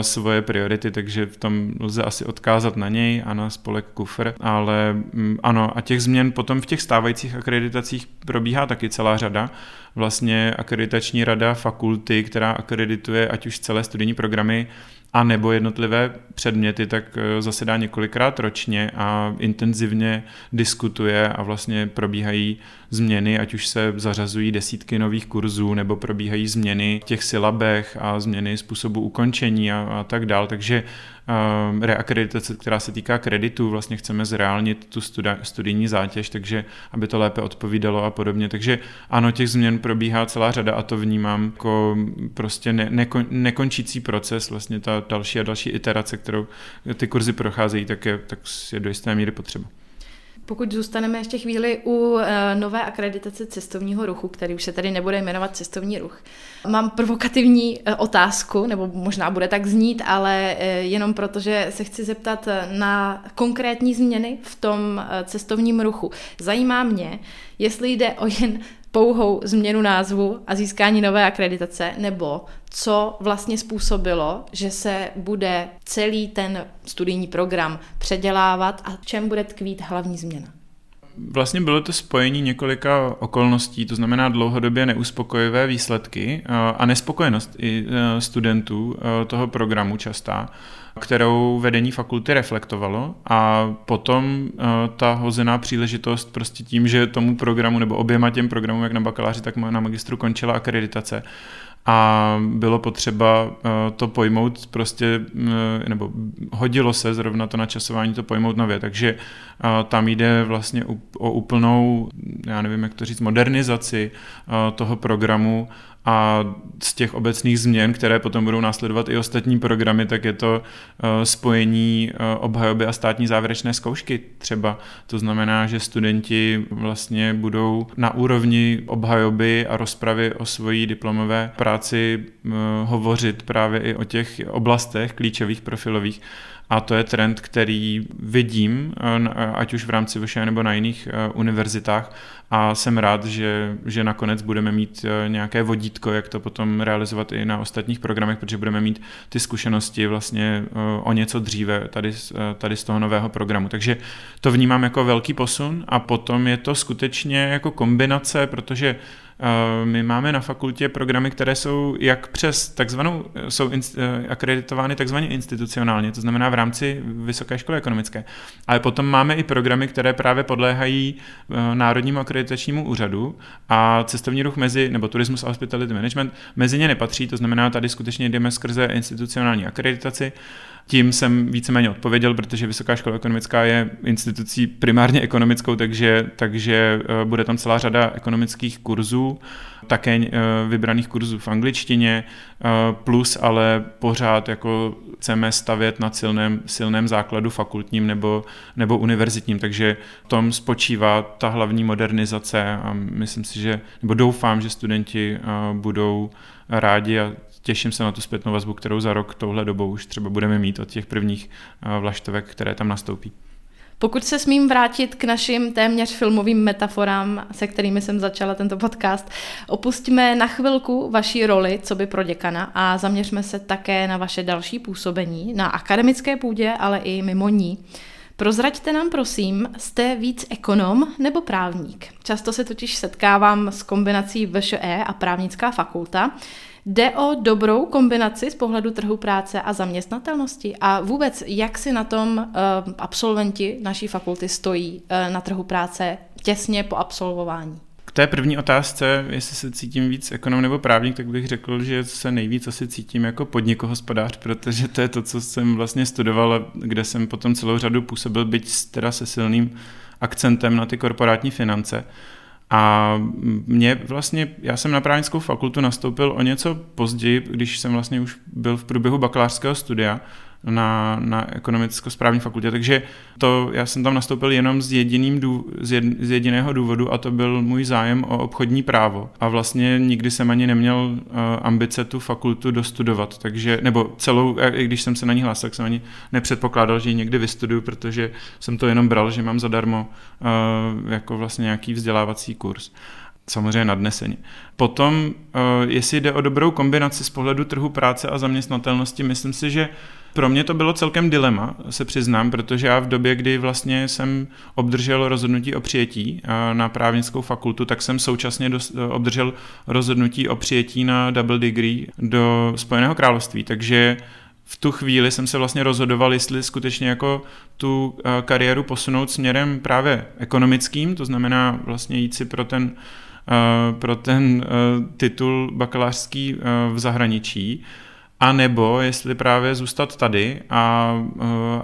svoje priority, takže v tom lze asi odkázat na něj a na spolek Kufr, ale mm, ano, a těch změn potom v těch stávajících akreditacích probíhá taky celá řada. Vlastně akreditační rada fakulty, která akredituje ať už celé studijní programy, a nebo jednotlivé předměty, tak eh, zasedá několikrát ročně a intenzivně diskutuje a vlastně probíhají změny, ať už se zařazují desítky nových kurzů, nebo probíhají změny v těch silabech a změny způsobu ukončení a, a tak dál. Takže uh, reakreditace, která se týká kreditu, vlastně chceme zreálnit tu studi- studijní zátěž, takže aby to lépe odpovídalo a podobně. Takže ano, těch změn probíhá celá řada a to vnímám jako prostě ne- neko- nekončící proces, vlastně ta další a další iterace, kterou ty kurzy procházejí, tak je, tak je do jisté míry potřeba. Pokud zůstaneme ještě chvíli u uh, nové akreditace cestovního ruchu, který už se tady nebude jmenovat cestovní ruch, mám provokativní uh, otázku, nebo možná bude tak znít, ale uh, jenom proto, že se chci zeptat na konkrétní změny v tom cestovním ruchu. Zajímá mě, jestli jde o jen pouhou změnu názvu a získání nové akreditace, nebo co vlastně způsobilo, že se bude celý ten studijní program předělávat a v čem bude tkvít hlavní změna? Vlastně bylo to spojení několika okolností, to znamená dlouhodobě neuspokojivé výsledky a nespokojenost i e, studentů e, toho programu častá, kterou vedení fakulty reflektovalo. A potom ta hozená příležitost prostě tím, že tomu programu nebo oběma těm programům, jak na bakaláři, tak na magistru končila akreditace, a bylo potřeba eh, to pojmout prostě, eh, nebo hodilo se zrovna to načasování to pojmout nově, takže eh, tam jde vlastně o úplnou, já nevím, jak to říct, modernizaci toho programu a z těch obecných změn, které potom budou následovat i ostatní programy, tak je to eh, spojení eh, obhajoby a státní závěrečné zkoušky třeba. To znamená, že studenti vlastně budou na úrovni obhajoby a rozpravy o svojí diplomové práci eh, hovořit právě i o těch oblastech klíčových profilových, a to je trend, který vidím, ať už v rámci VŠE nebo na jiných univerzitách a jsem rád, že, že nakonec budeme mít nějaké vodítko, jak to potom realizovat i na ostatních programech, protože budeme mít ty zkušenosti vlastně o něco dříve tady, tady z toho nového programu. Takže to vnímám jako velký posun a potom je to skutečně jako kombinace, protože Eh, my máme na fakultě programy, které jsou jak přes takzvanou, jsou in, eh, akreditovány takzvaně institucionálně, to znamená v rámci Vysoké školy ekonomické. Ale potom máme i programy, které právě podléhají eh, Národnímu akreditačnímu úřadu a cestovní ruch mezi, nebo turismus a hospitality management mezi ně nepatří, to znamená tady skutečně jdeme skrze institucionální akreditaci tím jsem víceméně odpověděl, protože Vysoká škola ekonomická je institucí primárně ekonomickou, takže, takže eh, bude tam celá řada ekonomických kurzů, také eh, vybraných kurzů v angličtině, eh, plus ale pořád jako chceme stavět na silném, silném základu fakultním nebo, nebo univerzitním, takže v tom spočívá ta hlavní modernizace a myslím si, že, nebo doufám, že studenti budou rádi a těším se na tu zpětnou vazbu, kterou za rok touhle dobou už třeba budeme mít od těch prvních eh, vlaštovek, které tam nastoupí. Pokud se smím vrátit k našim téměř filmovým metaforám, se kterými jsem začala tento podcast, opustíme na chvilku vaší roli, co by pro děkana a zaměřme se také na vaše další působení na akademické půdě, ale i mimo ní. Prozraďte nám prosím, jste víc ekonom nebo právník? Často se totiž setkávám s kombinací VŠE a právnická fakulta. Jde o dobrou kombinaci z pohledu trhu práce a zaměstnatelnosti? A vůbec, jak si na tom uh, absolventi naší fakulty stojí uh, na trhu práce těsně po absolvování? K té první otázce, jestli se cítím víc ekonom nebo právník, tak bych řekl, že se nejvíc asi cítím jako podnikohospodář, protože to je to, co jsem vlastně studoval, kde jsem potom celou řadu působil, byť teda se silným akcentem na ty korporátní finance. A mě vlastně, já jsem na právnickou fakultu nastoupil o něco později, když jsem vlastně už byl v průběhu bakalářského studia na, na ekonomicko-správní fakultě, takže to, já jsem tam nastoupil jenom z, jediným dů, z, jed, z jediného důvodu a to byl můj zájem o obchodní právo. A vlastně nikdy jsem ani neměl uh, ambice tu fakultu dostudovat, takže, nebo celou, i když jsem se na ní hlásil, tak jsem ani nepředpokládal, že ji někdy vystuduju, protože jsem to jenom bral, že mám zadarmo uh, jako vlastně nějaký vzdělávací kurz samozřejmě nadneseně. Potom, jestli jde o dobrou kombinaci z pohledu trhu práce a zaměstnatelnosti, myslím si, že pro mě to bylo celkem dilema, se přiznám, protože já v době, kdy vlastně jsem obdržel rozhodnutí o přijetí na právnickou fakultu, tak jsem současně dost, obdržel rozhodnutí o přijetí na double degree do Spojeného království, takže v tu chvíli jsem se vlastně rozhodoval, jestli skutečně jako tu kariéru posunout směrem právě ekonomickým, to znamená vlastně jít si pro ten, pro ten titul bakalářský v zahraničí, a nebo jestli právě zůstat tady a,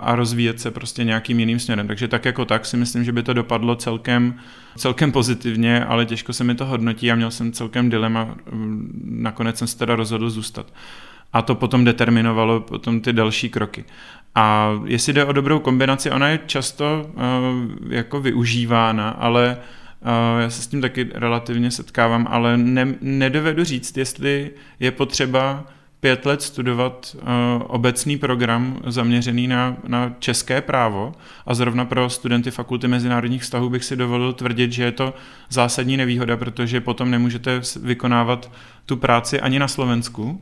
a rozvíjet se prostě nějakým jiným směrem. Takže tak jako tak si myslím, že by to dopadlo celkem, celkem pozitivně, ale těžko se mi to hodnotí a měl jsem celkem dilema, nakonec jsem se teda rozhodl zůstat. A to potom determinovalo potom ty další kroky. A jestli jde o dobrou kombinaci, ona je často uh, jako využívána, ale uh, já se s tím taky relativně setkávám, ale ne, nedovedu říct, jestli je potřeba pět let studovat uh, obecný program zaměřený na, na české právo a zrovna pro studenty fakulty mezinárodních vztahů bych si dovolil tvrdit, že je to zásadní nevýhoda, protože potom nemůžete vykonávat tu práci ani na Slovensku, uh,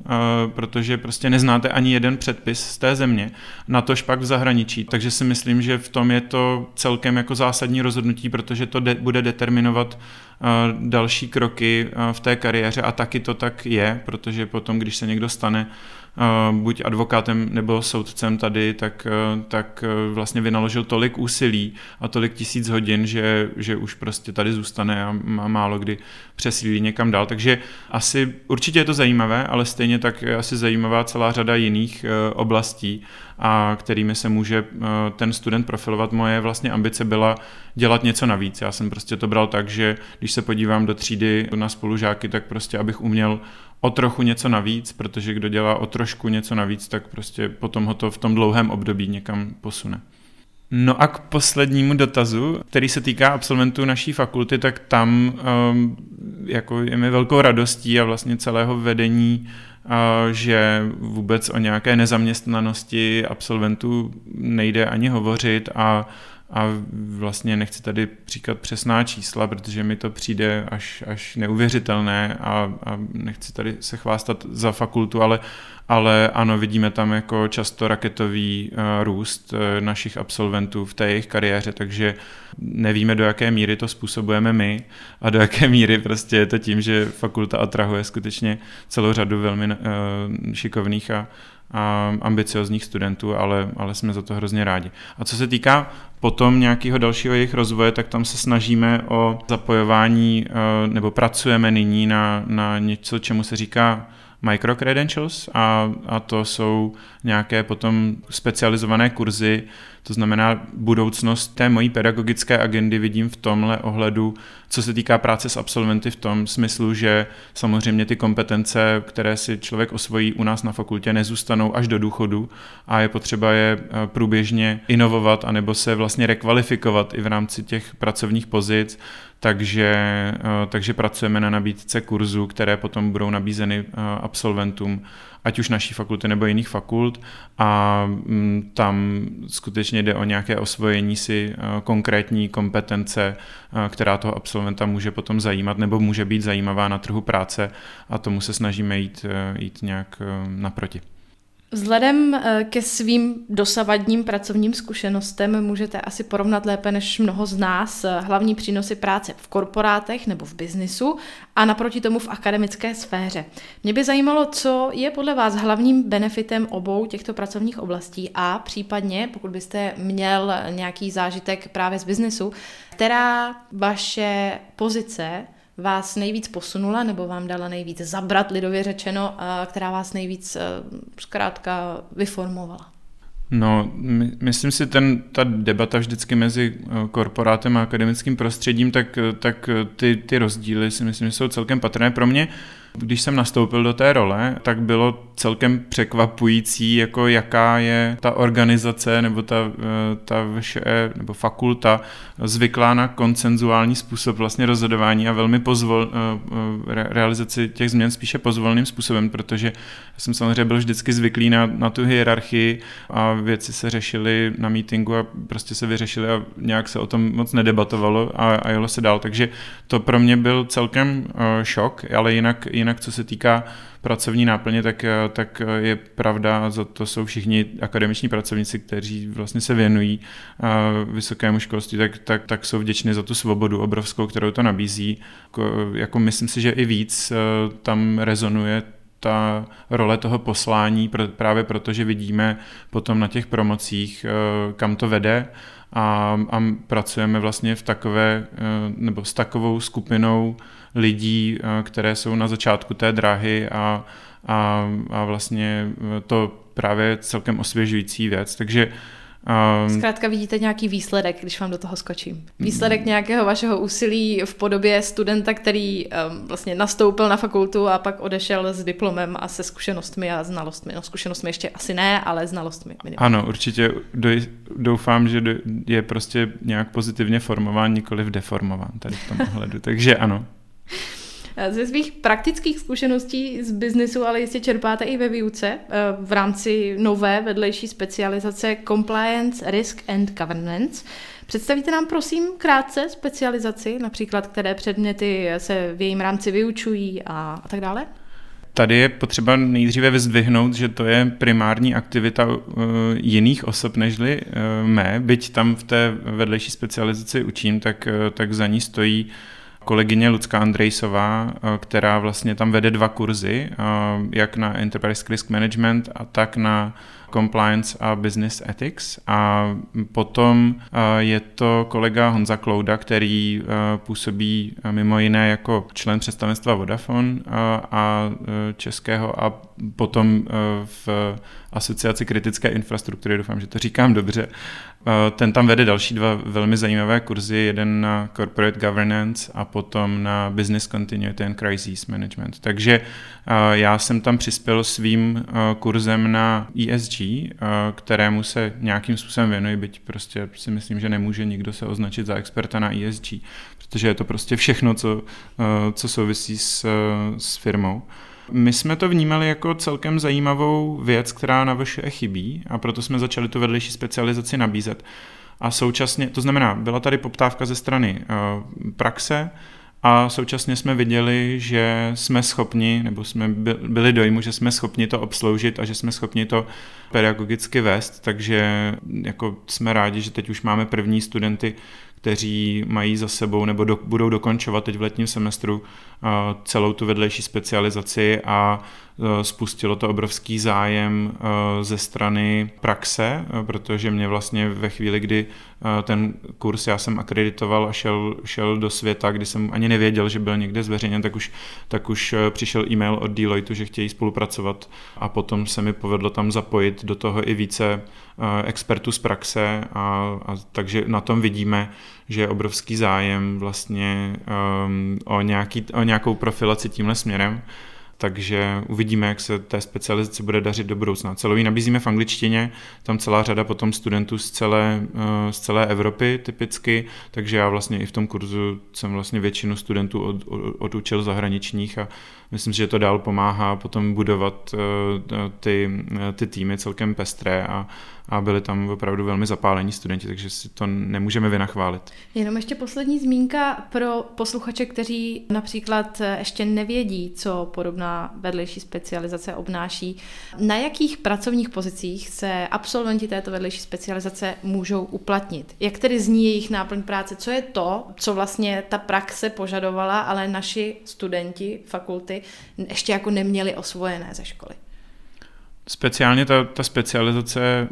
protože prostě neznáte ani jeden předpis z té země, na tož pak v zahraničí. Takže si myslím, že v tom je to celkem jako zásadní rozhodnutí, protože to de- bude determinovat uh, další kroky uh, v té kariéře a taky to tak je, protože potom, když se někdo stane buď advokátem nebo soudcem tady, tak, tak vlastně vynaložil tolik úsilí a tolik tisíc hodin, že, že už prostě tady zůstane a má málo kdy přesílí někam dál. Takže asi určitě je to zajímavé, ale stejně tak je asi zajímavá celá řada jiných oblastí, a kterými se může ten student profilovat. Moje vlastně ambice byla dělat něco navíc. Já jsem prostě to bral tak, že když se podívám do třídy na spolužáky, tak prostě abych uměl o trochu něco navíc, protože kdo dělá o trošku něco navíc, tak prostě potom ho to v tom dlouhém období někam posune. No a k poslednímu dotazu, který se týká absolventů naší fakulty, tak tam um, jako je mi velkou radostí a vlastně celého vedení, že vůbec o nějaké nezaměstnanosti absolventů nejde ani hovořit a a vlastně nechci tady říkat přesná čísla, protože mi to přijde až, až neuvěřitelné a, a nechci tady se chvástat za fakultu, ale, ale ano, vidíme tam jako často raketový uh, růst uh, našich absolventů v té jejich kariéře, takže nevíme, do jaké míry to způsobujeme my a do jaké míry prostě je to tím, že fakulta atrahuje skutečně celou řadu velmi uh, šikovných a, ambiciozních studentů, ale, ale jsme za to hrozně rádi. A co se týká potom nějakého dalšího jejich rozvoje, tak tam se snažíme o zapojování, eh, nebo pracujeme nyní na, na něco, čemu se říká microcredentials a, a to jsou nějaké potom specializované kurzy, to znamená budoucnost té mojí pedagogické agendy vidím v tomhle ohledu, co se týká práce s absolventy v tom smyslu, že samozřejmě ty kompetence, které si člověk osvojí u nás na fakultě, nezůstanou až do důchodu a je potřeba je eh, průběžně inovovat anebo se vlastně rekvalifikovat i v rámci těch pracovních pozic, takže, eh, takže pracujeme na nabídce kurzů, které potom budou nabízeny eh, absolventům, ať už naší fakulty nebo jiných fakult a mm, tam skutečně jde o nějaké osvojení si eh, konkrétní kompetence, která toho absolventa může potom zajímat nebo může být zajímavá na trhu práce a tomu se snažíme jít, jít nějak naproti. Vzhledem eh, ke svým dosavadním pracovním zkušenostem můžete asi porovnat lépe než mnoho z nás eh, hlavní přínosy práce v korporátech nebo v biznisu a naproti tomu v akademické sféře. Mě by zajímalo, co je podle vás hlavním benefitem obou těchto pracovních oblastí a případně, pokud byste měl nějaký zážitek právě z biznisu, která vaše pozice vás nejvíc posunula nebo vám dala nejvíc zabrat, lidově řečeno, která vás nejvíc eh, zkrátka vyformovala? No, my, myslím si, ten, ta debata vždycky mezi eh, korporátem a akademickým prostředím, tak, eh, tak ty, ty rozdíly si myslím, že jsou celkem patrné. Pro mě když jsem nastoupil do té role, tak bylo celkem překvapující, jako jaká je ta organizace nebo ta, eh, ta vše, nebo fakulta zvyklá na koncenzuální způsob vlastně rozhodování a velmi pozvol, eh, eh, realizaci těch změn spíše pozvolným způsobem, protože jsem samozřejmě byl vždycky zvyklý na, na tu hierarchii a věci se řešily na meetingu a prostě se vyřešily a nějak se o tom moc nedebatovalo a, a jelo se dál. Takže to pro mě byl celkem šok, ale jinak, jinak jinak co se týká pracovní náplně, tak, eh, tak eh, je pravda, za to jsou všichni akademiční pracovníci, kteří vlastně se věnují eh, vysokému školství, tak, tak, tak jsou vděční za tu svobodu obrovskou, kterou to nabízí. Jako, jako myslím si, že i víc tam rezonuje ta role toho poslání, právě protože vidíme potom na těch promocích, kam to vede a, a pracujeme vlastně v takové, nebo s takovou skupinou lidí, eh, které jsou na začátku té dráhy a, a, a vlastně to právě celkem osvěžující věc. Takže Um, Zkrátka vidíte nějaký výsledek, když vám do toho skočím. Výsledek mm. nějakého vašeho úsilí v podobě studenta, který um, vlastně nastoupil na fakultu a pak odešel s diplomem a se zkušenostmi a znalostmi. No zkušenostmi ještě asi ne, ale znalostmi. Minimálně. Ano, určitě doufám, že je prostě nějak pozitivně formován, nikoli deformován tady v tom ohledu. Takže ano. Ze svých praktických zkušeností z biznesu, ale jistě čerpáte i ve výuce eh, v rámci nové vedlejší specializace Compliance, Risk and Governance. Představíte nám prosím krátce specializaci, například které předměty se v jejím rámci vyučují a, tak dále? Tady je potřeba nejdříve vyzdvihnout, že to je primární aktivita uh, jiných osob nežli uh, mé, byť tam v té vedlejší specializaci učím, tak, tak za ní stojí kolegyně Lucka Andrejsová, která vlastně tam vede dva kurzy, jak na Enterprise Risk Management a tak na Compliance a Business Ethics. A potom je to kolega Honza Klouda, který působí mimo jiné jako člen představenstva Vodafone a českého a potom v asociaci kritické infrastruktury, doufám, že to říkám dobře. Ten tam vede další dva velmi zajímavé kurzy, jeden na Corporate Governance a potom na Business Continuity and Crisis Management. Takže já jsem tam přispěl svým kurzem na ESG, kterému se nějakým způsobem věnuji, byť prostě si myslím, že nemůže nikdo se označit za experta na ESG, protože je to prostě všechno, co, co souvisí s, s firmou. My jsme to vnímali jako celkem zajímavou věc, která na VŠE chybí a proto jsme začali tu vedlejší specializaci nabízet. A současně, to znamená, byla tady poptávka ze strany uh, praxe a současně jsme viděli, že jsme schopni, nebo jsme byli dojmu, že jsme schopni to obsloužit a že jsme schopni to pedagogicky vést, takže jako jsme rádi, že teď už máme první studenty, kteří mají za sebou nebo do, budou dokončovat teď v letním semestru celou tu vedlejší specializaci a Eh, spustilo to obrovský zájem eh, ze strany praxe, eh, protože mě vlastně ve chvíli, kdy ten kurz já jsem akreditoval a šel, šel do světa, kdy jsem ani nevěděl, že byl někde zveřejněn, tak už, tak už přišel e-mail od Deloitte, že chtějí spolupracovat a potom se mi povedlo tam zapojit do toho i více expertů z praxe a, a takže na tom vidíme, že je obrovský zájem vlastně um, o, nějaký, o nějakou profilaci tímhle směrem takže uvidíme, jak se té specializaci bude dařit do budoucna. Celou ji nabízíme v angličtině, tam celá řada potom studentů z celé, eh, z celé Evropy typicky, takže já vlastně i v tom kurzu jsem vlastně většinu studentů od, od, odučil zahraničních a myslím, že to dál pomáhá potom budovat eh, ty, ty týmy celkem pestré a, a byli tam opravdu velmi zapálení studenti, takže si to nemůžeme vynachválit. Jenom ještě poslední zmínka pro posluchače, kteří například ještě nevědí, co podobná vedlejší specializace obnáší. Na jakých pracovních pozicích se absolventi této vedlejší specializace můžou uplatnit? Jak tedy zní jejich náplň práce? Co je to, co vlastně ta praxe požadovala, ale naši studenti fakulty ještě jako neměli osvojené ze školy? Speciálně ta, ta specializace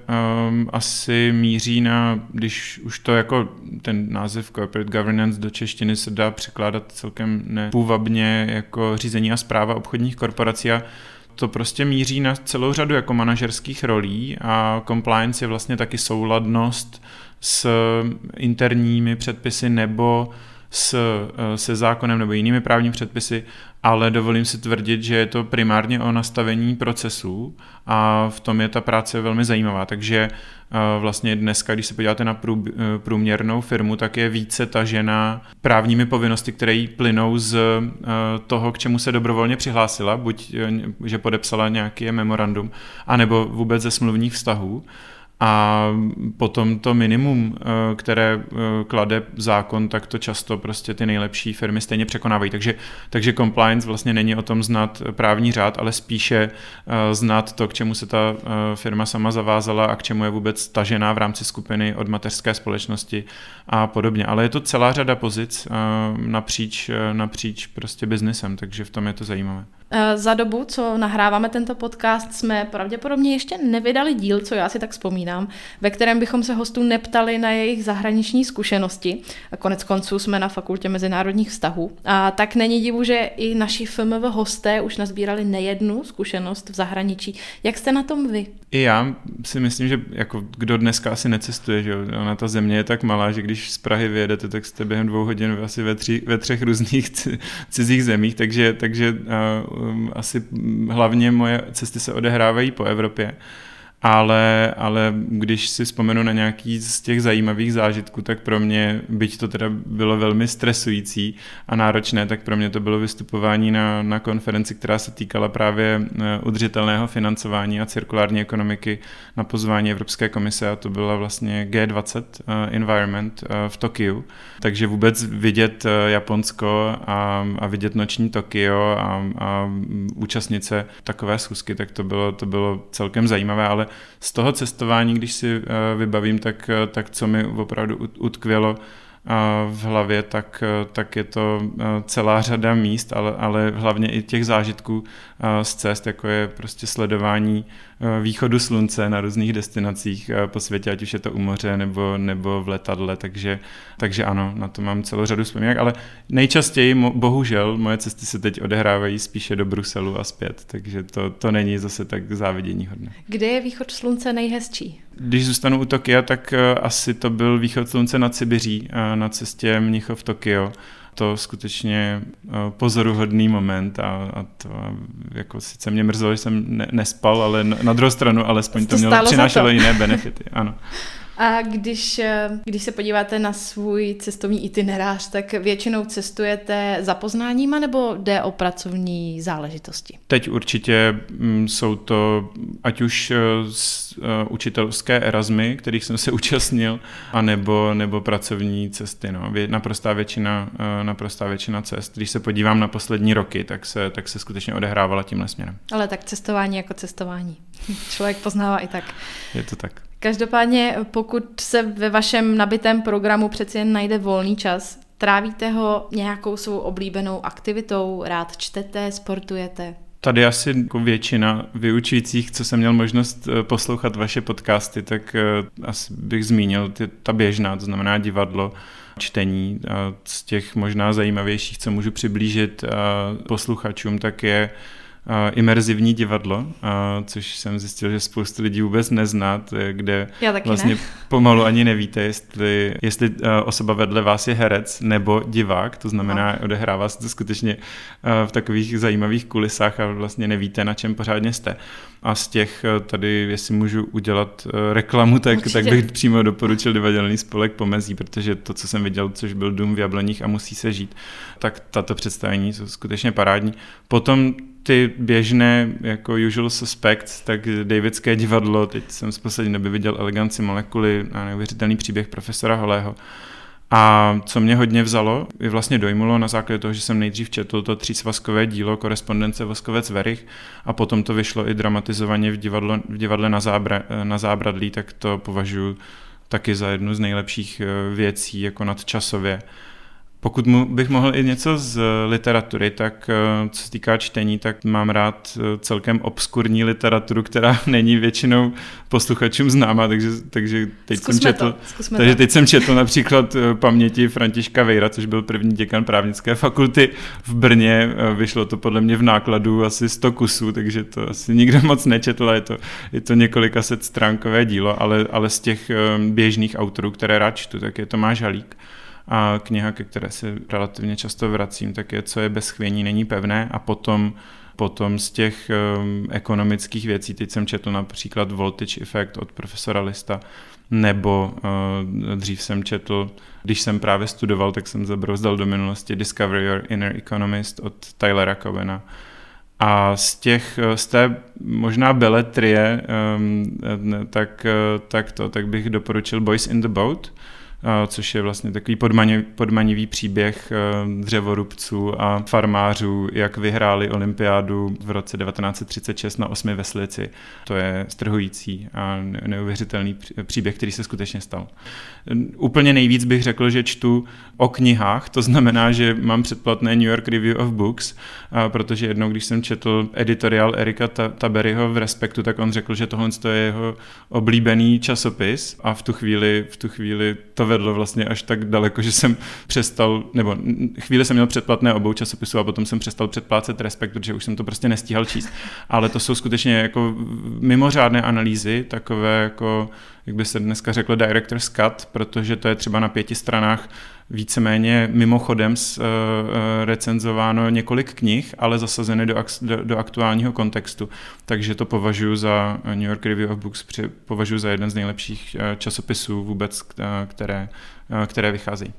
um, asi míří na, když už to jako ten název corporate governance do češtiny se dá překládat celkem nepůvabně jako řízení a zpráva obchodních korporací a to prostě míří na celou řadu jako manažerských rolí a compliance je vlastně taky souladnost s interními předpisy nebo s, eh, se zákonem nebo jinými právními předpisy, ale dovolím si tvrdit, že je to primárně o nastavení procesů a v tom je ta práce velmi zajímavá. Takže eh, vlastně dneska, když se podíváte na eh, průměrnou firmu, tak je více tažena právními povinnosti, které jí plynou z toho, k čemu se dobrovolně přihlásila, buď že podepsala nějaký memorandum, anebo vůbec ze smluvních vztahů. A potom to minimum, eh, které eh, klade zákon, tak to často prostě ty nejlepší firmy stejně překonávají. Takže, takže compliance vlastně není o tom znát právní řád, ale spíše eh, znát to, k čemu se ta firma sama zavázala a k čemu je vůbec tažená v rámci skupiny od mateřské společnosti a podobně. Ale je to celá řada pozic napříč, napříč prostě biznesem, takže v tom je to zajímavé. Eh, za dobu, co nahráváme tento podcast, jsme pravděpodobně ještě nevydali díl, co já si tak vzpomínám, ve kterém bychom se hostů neptali na jejich zahraniční zkušenosti. A konec konců jsme na Fakultě mezinárodních vztahů. A tak není divu, že i naši FMV hosté už nazbírali nejednu zkušenost v zahraničí. Jak jste na tom vy? I já si myslím, že jako kdo dneska asi necestuje, že ona ta země je tak malá, že když z Prahy vyjedete, tak jste během dvou hodin asi ve, tři, ve třech různých cizích zemích, takže, takže uh, asi hlavně moje cesty se odehrávají po Evropě. Ale, ale když si vzpomenu na nějaký z těch zajímavých zážitků, tak pro mě, byť to teda bylo velmi stresující a náročné, tak pro mě to bylo vystupování na, na konferenci, která se týkala právě eh, udržitelného financování a cirkulární ekonomiky na pozvání Evropské komise a to byla vlastně G20 uh, Environment uh, v Tokiu. Takže vůbec vidět Japonsko a, a vidět noční Tokio a, a účastnit se takové schůzky, tak to bylo, to bylo celkem zajímavé, ale z toho cestování, když si uh, vybavím, tak, uh, tak co mi opravdu utkvělo, v hlavě, tak, tak je to celá řada míst, ale, ale hlavně i těch zážitků z cest, jako je prostě sledování východu slunce na různých destinacích po světě, ať už je to u moře nebo, nebo v letadle, takže, takže ano, na to mám celou řadu vzpomínek, ale nejčastěji, bohužel, moje cesty se teď odehrávají spíše do Bruselu a zpět, takže to, to není zase tak závidění hodné. Kde je východ slunce nejhezčí? Když zůstanu u Tokia, tak asi to byl východ slunce nad Sibiří, na cestě Mnichov Tokio. To skutečně eh, pozoruhodný moment a, a to jako sice mě mrzelo, že jsem ne, nespal, ale na, na druhou stranu alespoň to, to mělo přinášelo jiné benefity. Ano. A když, eh, když se podíváte na svůj cestovní itinerář, tak většinou cestujete za poznáníma nebo jde o pracovní záležitosti? Teď určitě mm, jsou to ať už eh, eh, učitelské Erasmy, kterých jsem se účastnil, anebo nebo pracovní cesty. No. Naprostá, většina, naprostá většina cest. Když se podívám na poslední roky, tak se, tak se skutečně odehrávala tímhle směrem. Ale tak cestování jako cestování. Člověk poznává i tak. Je to tak. Každopádně, pokud se ve vašem nabitém programu přeci jen najde volný čas, trávíte ho nějakou svou oblíbenou aktivitou, rád čtete, sportujete? Tady asi jako většina vyučujících, co jsem měl možnost eh, poslouchat vaše podcasty, tak eh, asi bych zmínil ty, ta běžná, to znamená divadlo, čtení. A z těch možná zajímavějších, co můžu přiblížit eh, posluchačům, tak je imerzivní divadlo, což jsem zjistil, že spoustu lidí vůbec nezná, kde vlastně ne. pomalu ani nevíte, jestli, jestli osoba vedle vás je herec nebo divák, to znamená, no. odehrává se to skutečně v takových zajímavých kulisách a vlastně nevíte, na čem pořádně jste. A z těch tady, jestli můžu udělat reklamu, tak, tak bych přímo doporučil divadelný spolek Pomezí, protože to, co jsem viděl, což byl Dům v Jabloních a musí se žít, tak tato představení jsou skutečně parádní. Potom ty běžné jako usual suspects, tak Davidské divadlo, teď jsem z poslední doby viděl Eleganci molekuly a neuvěřitelný příběh profesora Holého. A co mě hodně vzalo, je vlastně dojmulo na základě toho, že jsem nejdřív četl to třísvazkové dílo korespondence Voskovec Verich a potom to vyšlo i dramatizovaně v, divadlo, v divadle na, zábra, na zábradlí, tak to považuji taky za jednu z nejlepších eh, věcí jako nadčasově. Pokud mu, bych mohl i něco z literatury, tak eh, co se týká čtení, tak mám rád eh, celkem obskurní literaturu, která není většinou posluchačům známa, takže, takže teď zkusme jsem četl, to, takže teď jsem četl například eh, paměti Františka Vejra, což byl první děkan právnické fakulty v Brně. Vyšlo to podle mě v nákladu asi 100 kusů, takže to asi nikdo moc nečetl a je to, je to několika set stránkové dílo, ale, ale z těch běžných autorů, které rád čtu, tak je Tomáš Halík a kniha, ke které se relativně často vracím, tak je Co je bez chvění, není pevné a potom Potom z těch um, ekonomických věcí, teď jsem četl například Voltage Effect od profesora Lista, nebo uh, dřív jsem četl, když jsem právě studoval, tak jsem zabrouzdal do minulosti Discover Your Inner Economist od Tylera Covena. A z těch, z té možná beletrie, um, tak, tak to, tak bych doporučil Boys in the Boat, což je vlastně takový podmanivý příběh eh, dřevorubců a farmářů, jak vyhráli olympiádu v roce 1936 na osmi veslici. To je strhující a neuvěřitelný příběh, který se skutečně stal. Úplně nejvíc bych řekl, že čtu o knihách, to znamená, že mám předplatné New York Review of Books, protože jednou, když jsem četl editoriál Erika Taberyho v Respektu, tak on řekl, že tohle je jeho oblíbený časopis a v tu chvíli, v tu chvíli to vedlo vlastně až tak daleko, že jsem přestal, nebo chvíli jsem měl předplatné obou časopisů a potom jsem přestal předplácet Respekt, protože už jsem to prostě nestíhal číst. Ale to jsou skutečně jako mimořádné analýzy, takové jako jak by se dneska řeklo, director's cut, protože to je třeba na pěti stranách víceméně mimochodem s, uh, recenzováno několik knih, ale zasazeny do, do, aktuálního kontextu. Takže to považuji za New York Review of Books, považuji za jeden z nejlepších časopisů vůbec, které, které vycházejí.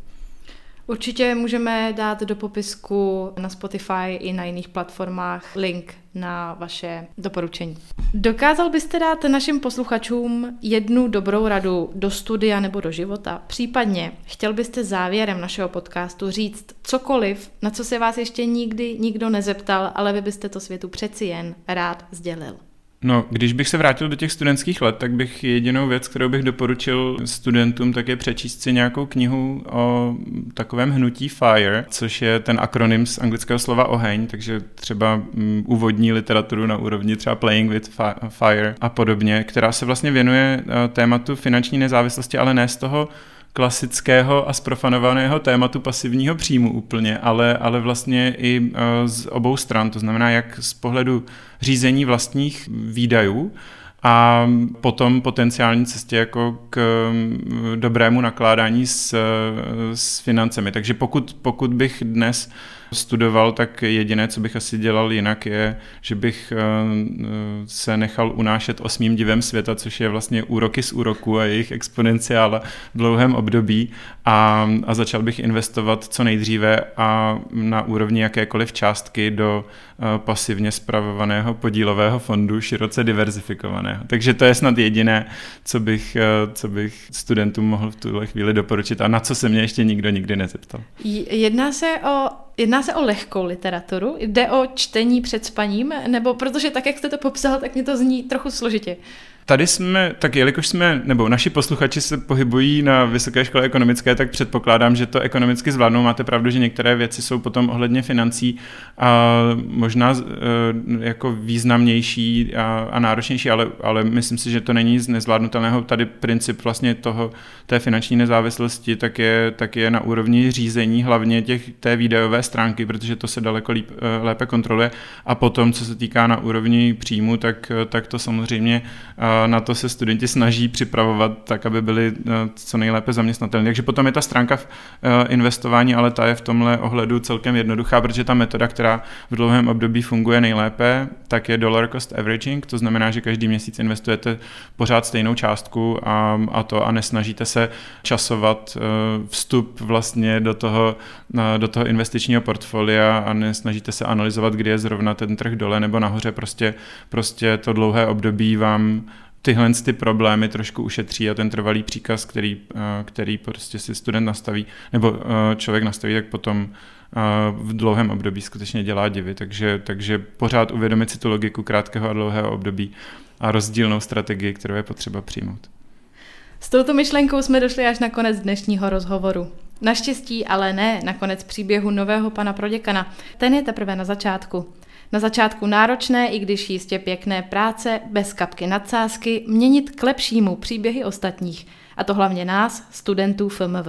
Určitě můžeme dát do popisku na Spotify i na jiných platformách link na vaše doporučení. Dokázal byste dát našim posluchačům jednu dobrou radu do studia nebo do života? Případně chtěl byste závěrem našeho podcastu říct cokoliv, na co se vás ještě nikdy nikdo nezeptal, ale vy byste to světu přeci jen rád sdělil. No, když bych se vrátil do těch studentských let, tak bych jedinou věc, kterou bych doporučil studentům, tak je přečíst si nějakou knihu o takovém hnutí FIRE, což je ten akronym z anglického slova oheň, takže třeba mm, úvodní literaturu na úrovni třeba Playing with Fire a podobně, která se vlastně věnuje eh, tématu finanční nezávislosti, ale ne z toho klasického a sprofanovaného tématu pasivního příjmu úplně, ale, ale vlastně i e, z obou stran, to znamená jak z pohledu řízení vlastních výdajů, a potom potenciální cestě jako k dobrému nakládání s, s financemi. Takže pokud, pokud bych dnes studoval, tak jediné, co bych asi dělal jinak, je, že bych eh, se nechal unášet osmým divem světa, což je vlastně úroky z úroku a jejich exponenciála v dlouhém období. A, a začal bych investovat co nejdříve a na úrovni jakékoliv částky do pasivně spravovaného podílového fondu, široce diverzifikovaného. Takže to je snad jediné, co bych, eh, co bych studentům mohl v tuhle chvíli doporučit a na co se mě ještě nikdo nikdy nezeptal. Jedná se o Jedná se o lehkou literaturu? Jde o čtení před spaním? Nebo protože tak, jak jste to popsal, tak mě to zní trochu složitě. Tady jsme, tak jelikož jsme, nebo naši posluchači se pohybují na Vysoké škole ekonomické, tak předpokládám, že to ekonomicky zvládnou. Máte pravdu, že některé věci jsou potom ohledně financí a možná e, jako významnější a, a náročnější, ale, ale myslím si, že to není z nezvládnutelného. Tady princip vlastně toho, té finanční nezávislosti, tak je, tak je na úrovni řízení hlavně těch, té výdajové stránky, protože to se daleko líp, e, lépe kontroluje. A potom, co se týká na úrovni příjmu, tak, tak to samozřejmě na to se studenti snaží připravovat tak, aby byli eh, co nejlépe zaměstnatelní. Takže potom je ta stránka eh, investování, ale ta je v tomhle ohledu celkem jednoduchá, protože ta metoda, která v dlouhém období funguje nejlépe, tak je dollar cost averaging, to znamená, že každý měsíc investujete pořád stejnou částku a, a to a nesnažíte se časovat eh, vstup vlastně do toho, do toho investičního portfolia a nesnažíte se analyzovat, kdy je zrovna ten trh dole nebo nahoře, prostě, prostě to dlouhé období vám tyhle ty problémy trošku ušetří a ten trvalý příkaz, který, eh, který prostě si student nastaví, nebo eh, člověk nastaví, tak potom eh, v dlouhém období skutečně dělá divy. Takže, takže pořád uvědomit si tu logiku krátkého a dlouhého období a rozdílnou strategii, kterou je potřeba přijmout. S touto myšlenkou jsme došli až na konec dnešního rozhovoru. Naštěstí ale ne na konec příběhu nového pana proděkana. Ten je teprve na začátku. Na začátku náročné, i když jistě pěkné práce, bez kapky nadsázky, měnit k lepšímu příběhy ostatních, a to hlavně nás, studentů FMV.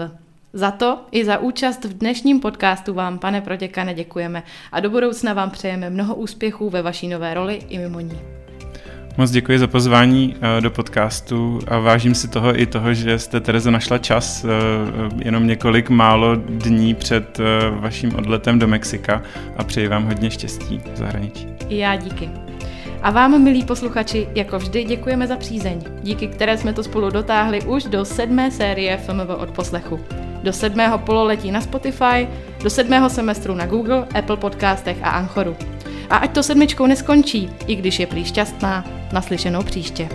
Za to i za účast v dnešním podcastu vám, pane proděkane, děkujeme a do budoucna vám přejeme mnoho úspěchů ve vaší nové roli i mimo ní. Moc děkuji za pozvání eh, do podcastu a vážím si toho i toho, že jste Terezo našla čas eh, jenom několik málo dní před eh, vaším odletem do Mexika a přeji vám hodně štěstí v zahraničí. Já díky. A vám, milí posluchači, jako vždy děkujeme za přízeň, díky které jsme to spolu dotáhli už do sedmé série FMV od poslechu. Do sedmého pololetí na Spotify, do sedmého semestru na Google, Apple podcastech a Anchoru. A ať to sedmičkou neskončí, i když je prý šťastná, naslyšenou příště.